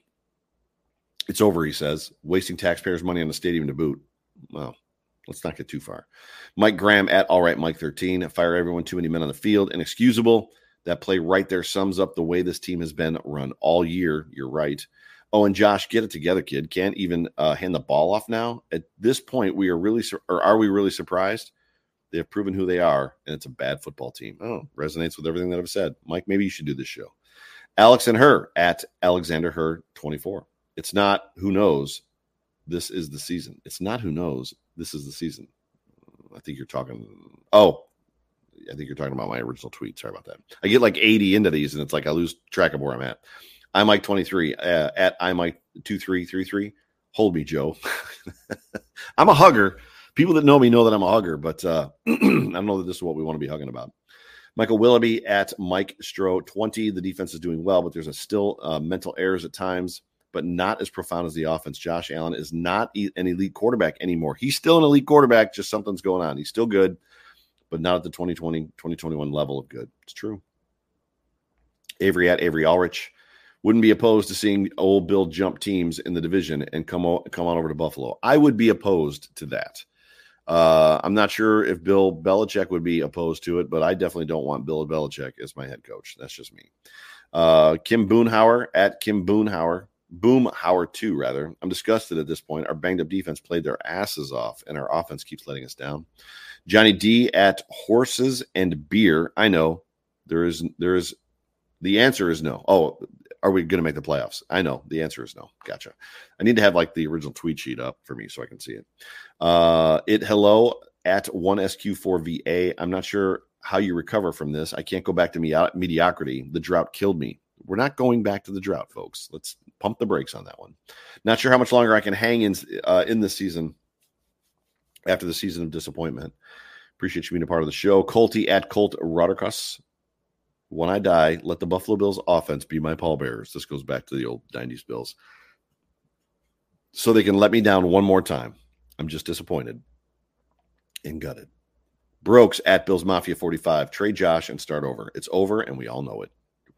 It's over, he says. Wasting taxpayers' money on the stadium to boot. Well, let's not get too far. Mike Graham at All Right Mike 13. Fire everyone, too many men on the field. Inexcusable. That play right there sums up the way this team has been run all year. You're right. Oh, and Josh, get it together, kid. Can't even uh, hand the ball off now. At this point, we are really, sur- or are we really surprised? They have proven who they are, and it's a bad football team. Oh, resonates with everything that I've said. Mike, maybe you should do this show. Alex and her at Alexander Her 24. It's not who knows. This is the season. It's not who knows. This is the season. I think you're talking. Oh, I think you're talking about my original tweet. Sorry about that. I get like 80 into these, and it's like I lose track of where I'm at. I'm Mike 23 uh, at I'm Mike 2333. Hold me, Joe. I'm a hugger. People that know me know that I'm a hugger, but uh, I don't know that this is what we want to be hugging about. Michael Willoughby at Mike Stro 20. The defense is doing well, but there's a still uh, mental errors at times, but not as profound as the offense. Josh Allen is not an elite quarterback anymore. He's still an elite quarterback, just something's going on. He's still good, but not at the 2020, 2021 level of good. It's true. Avery at Avery Ulrich wouldn't be opposed to seeing old Bill jump teams in the division and come o- come on over to Buffalo. I would be opposed to that. Uh, I'm not sure if Bill Belichick would be opposed to it, but I definitely don't want Bill Belichick as my head coach. That's just me. Uh, Kim Boonhauer at Kim Boonhauer, Boomhauer two rather. I'm disgusted at this point. Our banged up defense played their asses off, and our offense keeps letting us down. Johnny D at Horses and Beer. I know there is there is the answer is no. Oh, are we going to make the playoffs? I know the answer is no. Gotcha. I need to have like the original tweet sheet up for me so I can see it. Uh, it hello at one SQ4VA. I'm not sure how you recover from this. I can't go back to me- mediocrity. The drought killed me. We're not going back to the drought, folks. Let's pump the brakes on that one. Not sure how much longer I can hang in uh, in this season after the season of disappointment. Appreciate you being a part of the show. Colty at Colt Rodriguez when I die, let the Buffalo Bills offense be my pallbearers. This goes back to the old 90s Bills. So they can let me down one more time. I'm just disappointed and gutted. Brokes at Bills Mafia 45. Trade Josh and start over. It's over, and we all know it.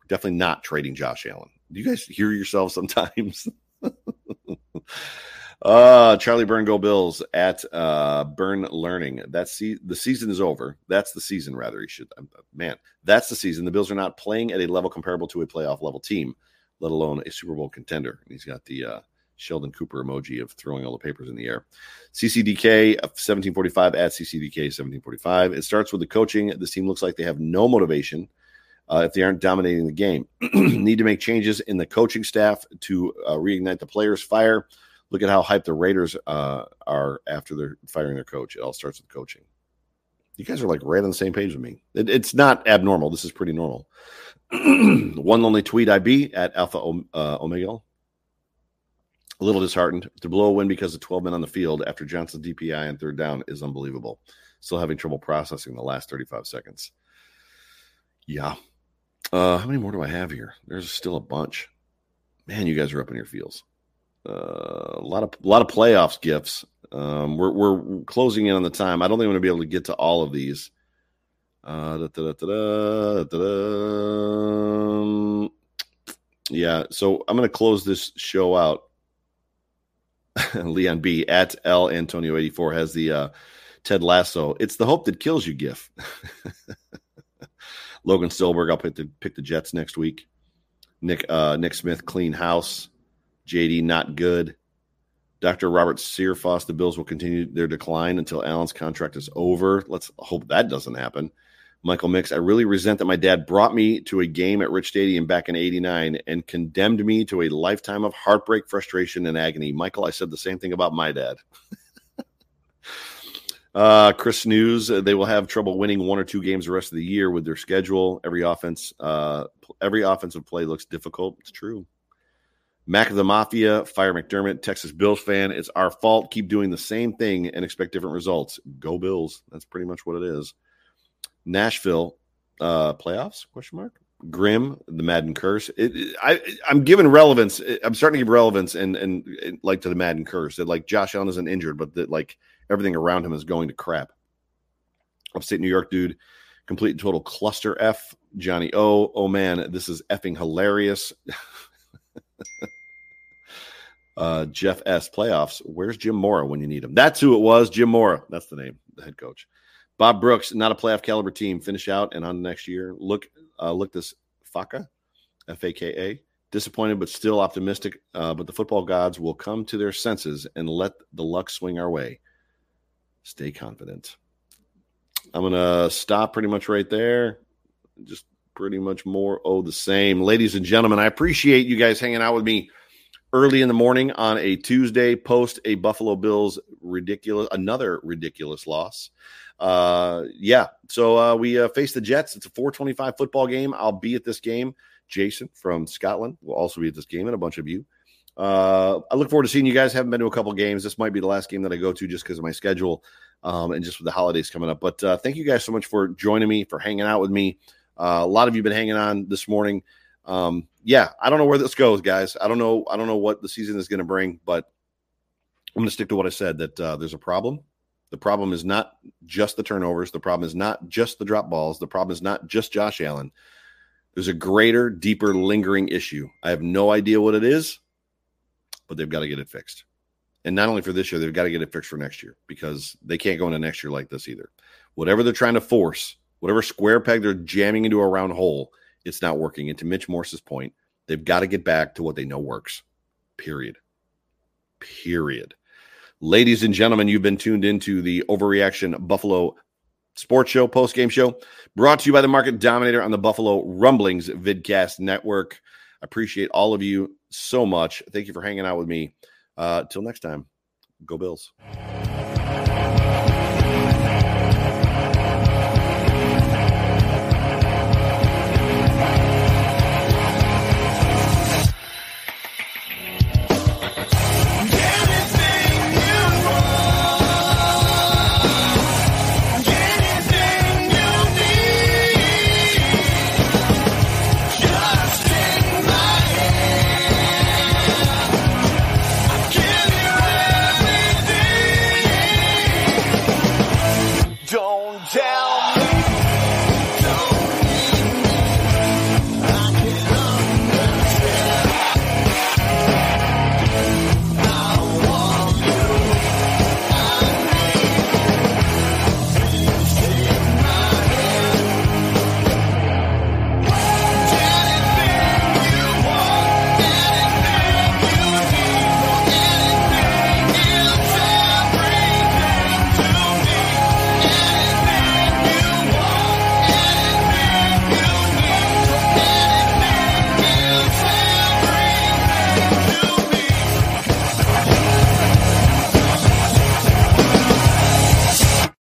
Definitely not trading Josh Allen. Do you guys hear yourselves sometimes? Uh, Charlie Burn Go Bills at uh, Burn Learning. That's the the season is over. That's the season, rather. He should, man, that's the season. The Bills are not playing at a level comparable to a playoff level team, let alone a Super Bowl contender. And he's got the uh, Sheldon Cooper emoji of throwing all the papers in the air. CCDK 1745 at CCDK 1745. It starts with the coaching. This team looks like they have no motivation. Uh, if they aren't dominating the game, need to make changes in the coaching staff to uh, reignite the players' fire look at how hyped the Raiders uh, are after they're firing their coach. It all starts with coaching. You guys are like right on the same page with me. It, it's not abnormal. This is pretty normal. One lonely tweet IB at Alpha uh, Omega. A little disheartened to blow a win because of 12 men on the field after Johnson's DPI and third down is unbelievable. Still having trouble processing the last 35 seconds. Yeah. Uh, how many more do I have here? There's still a bunch. Man, you guys are up in your feels. Uh, a lot of a lot of playoffs gifts. Um, we're we're closing in on the time. I don't think I'm going to be able to get to all of these. Uh, da, yeah, so I'm going to close this show out. Leon B at L Antonio 84 has the uh, Ted Lasso. It's the hope that kills you gif. Logan Stillberg, I'll pick the pick the Jets next week. Nick uh, Nick Smith, clean house. JD not good. Dr. Robert Searfoss, the Bills will continue their decline until Allen's contract is over. Let's hope that doesn't happen. Michael Mix, I really resent that my dad brought me to a game at Rich Stadium back in 89 and condemned me to a lifetime of heartbreak, frustration, and agony. Michael, I said the same thing about my dad. uh, Chris News, they will have trouble winning one or two games the rest of the year with their schedule. Every offense, uh, every offensive play looks difficult. It's true. Mac of the Mafia, Fire McDermott, Texas Bills fan. It's our fault. Keep doing the same thing and expect different results. Go Bills. That's pretty much what it is. Nashville uh, playoffs? Question mark. Grim, the Madden curse. It, it, I, I'm giving relevance. I'm starting to give relevance and, and, like to the Madden curse that like Josh Allen isn't injured, but that like everything around him is going to crap. Upstate New York dude, complete and total cluster F. Johnny O. Oh man, this is effing hilarious. Uh, Jeff S. Playoffs. Where's Jim Mora when you need him? That's who it was. Jim Mora. That's the name, the head coach. Bob Brooks, not a playoff caliber team. Finish out and on next year. Look, uh, look this Faka, F A K A. Disappointed, but still optimistic. Uh, but the football gods will come to their senses and let the luck swing our way. Stay confident. I'm gonna stop pretty much right there. Just pretty much more oh the same. Ladies and gentlemen, I appreciate you guys hanging out with me early in the morning on a Tuesday post a Buffalo Bills ridiculous another ridiculous loss. Uh yeah, so uh we uh, face the Jets. It's a 425 football game. I'll be at this game. Jason from Scotland will also be at this game and a bunch of you. Uh, I look forward to seeing you guys. Haven't been to a couple games. This might be the last game that I go to just because of my schedule um, and just with the holidays coming up. But uh, thank you guys so much for joining me, for hanging out with me. Uh, a lot of you been hanging on this morning. Um, yeah, I don't know where this goes, guys. I don't know. I don't know what the season is going to bring, but I'm going to stick to what I said. That uh, there's a problem. The problem is not just the turnovers. The problem is not just the drop balls. The problem is not just Josh Allen. There's a greater, deeper, lingering issue. I have no idea what it is, but they've got to get it fixed. And not only for this year, they've got to get it fixed for next year because they can't go into next year like this either. Whatever they're trying to force, whatever square peg they're jamming into a round hole, it's not working. And to Mitch Morse's point, they've got to get back to what they know works. Period. Period. Ladies and gentlemen, you've been tuned into the Overreaction Buffalo Sports Show, post game show, brought to you by the Market Dominator on the Buffalo Rumblings Vidcast Network. I appreciate all of you so much. Thank you for hanging out with me. Uh, till next time, go Bills.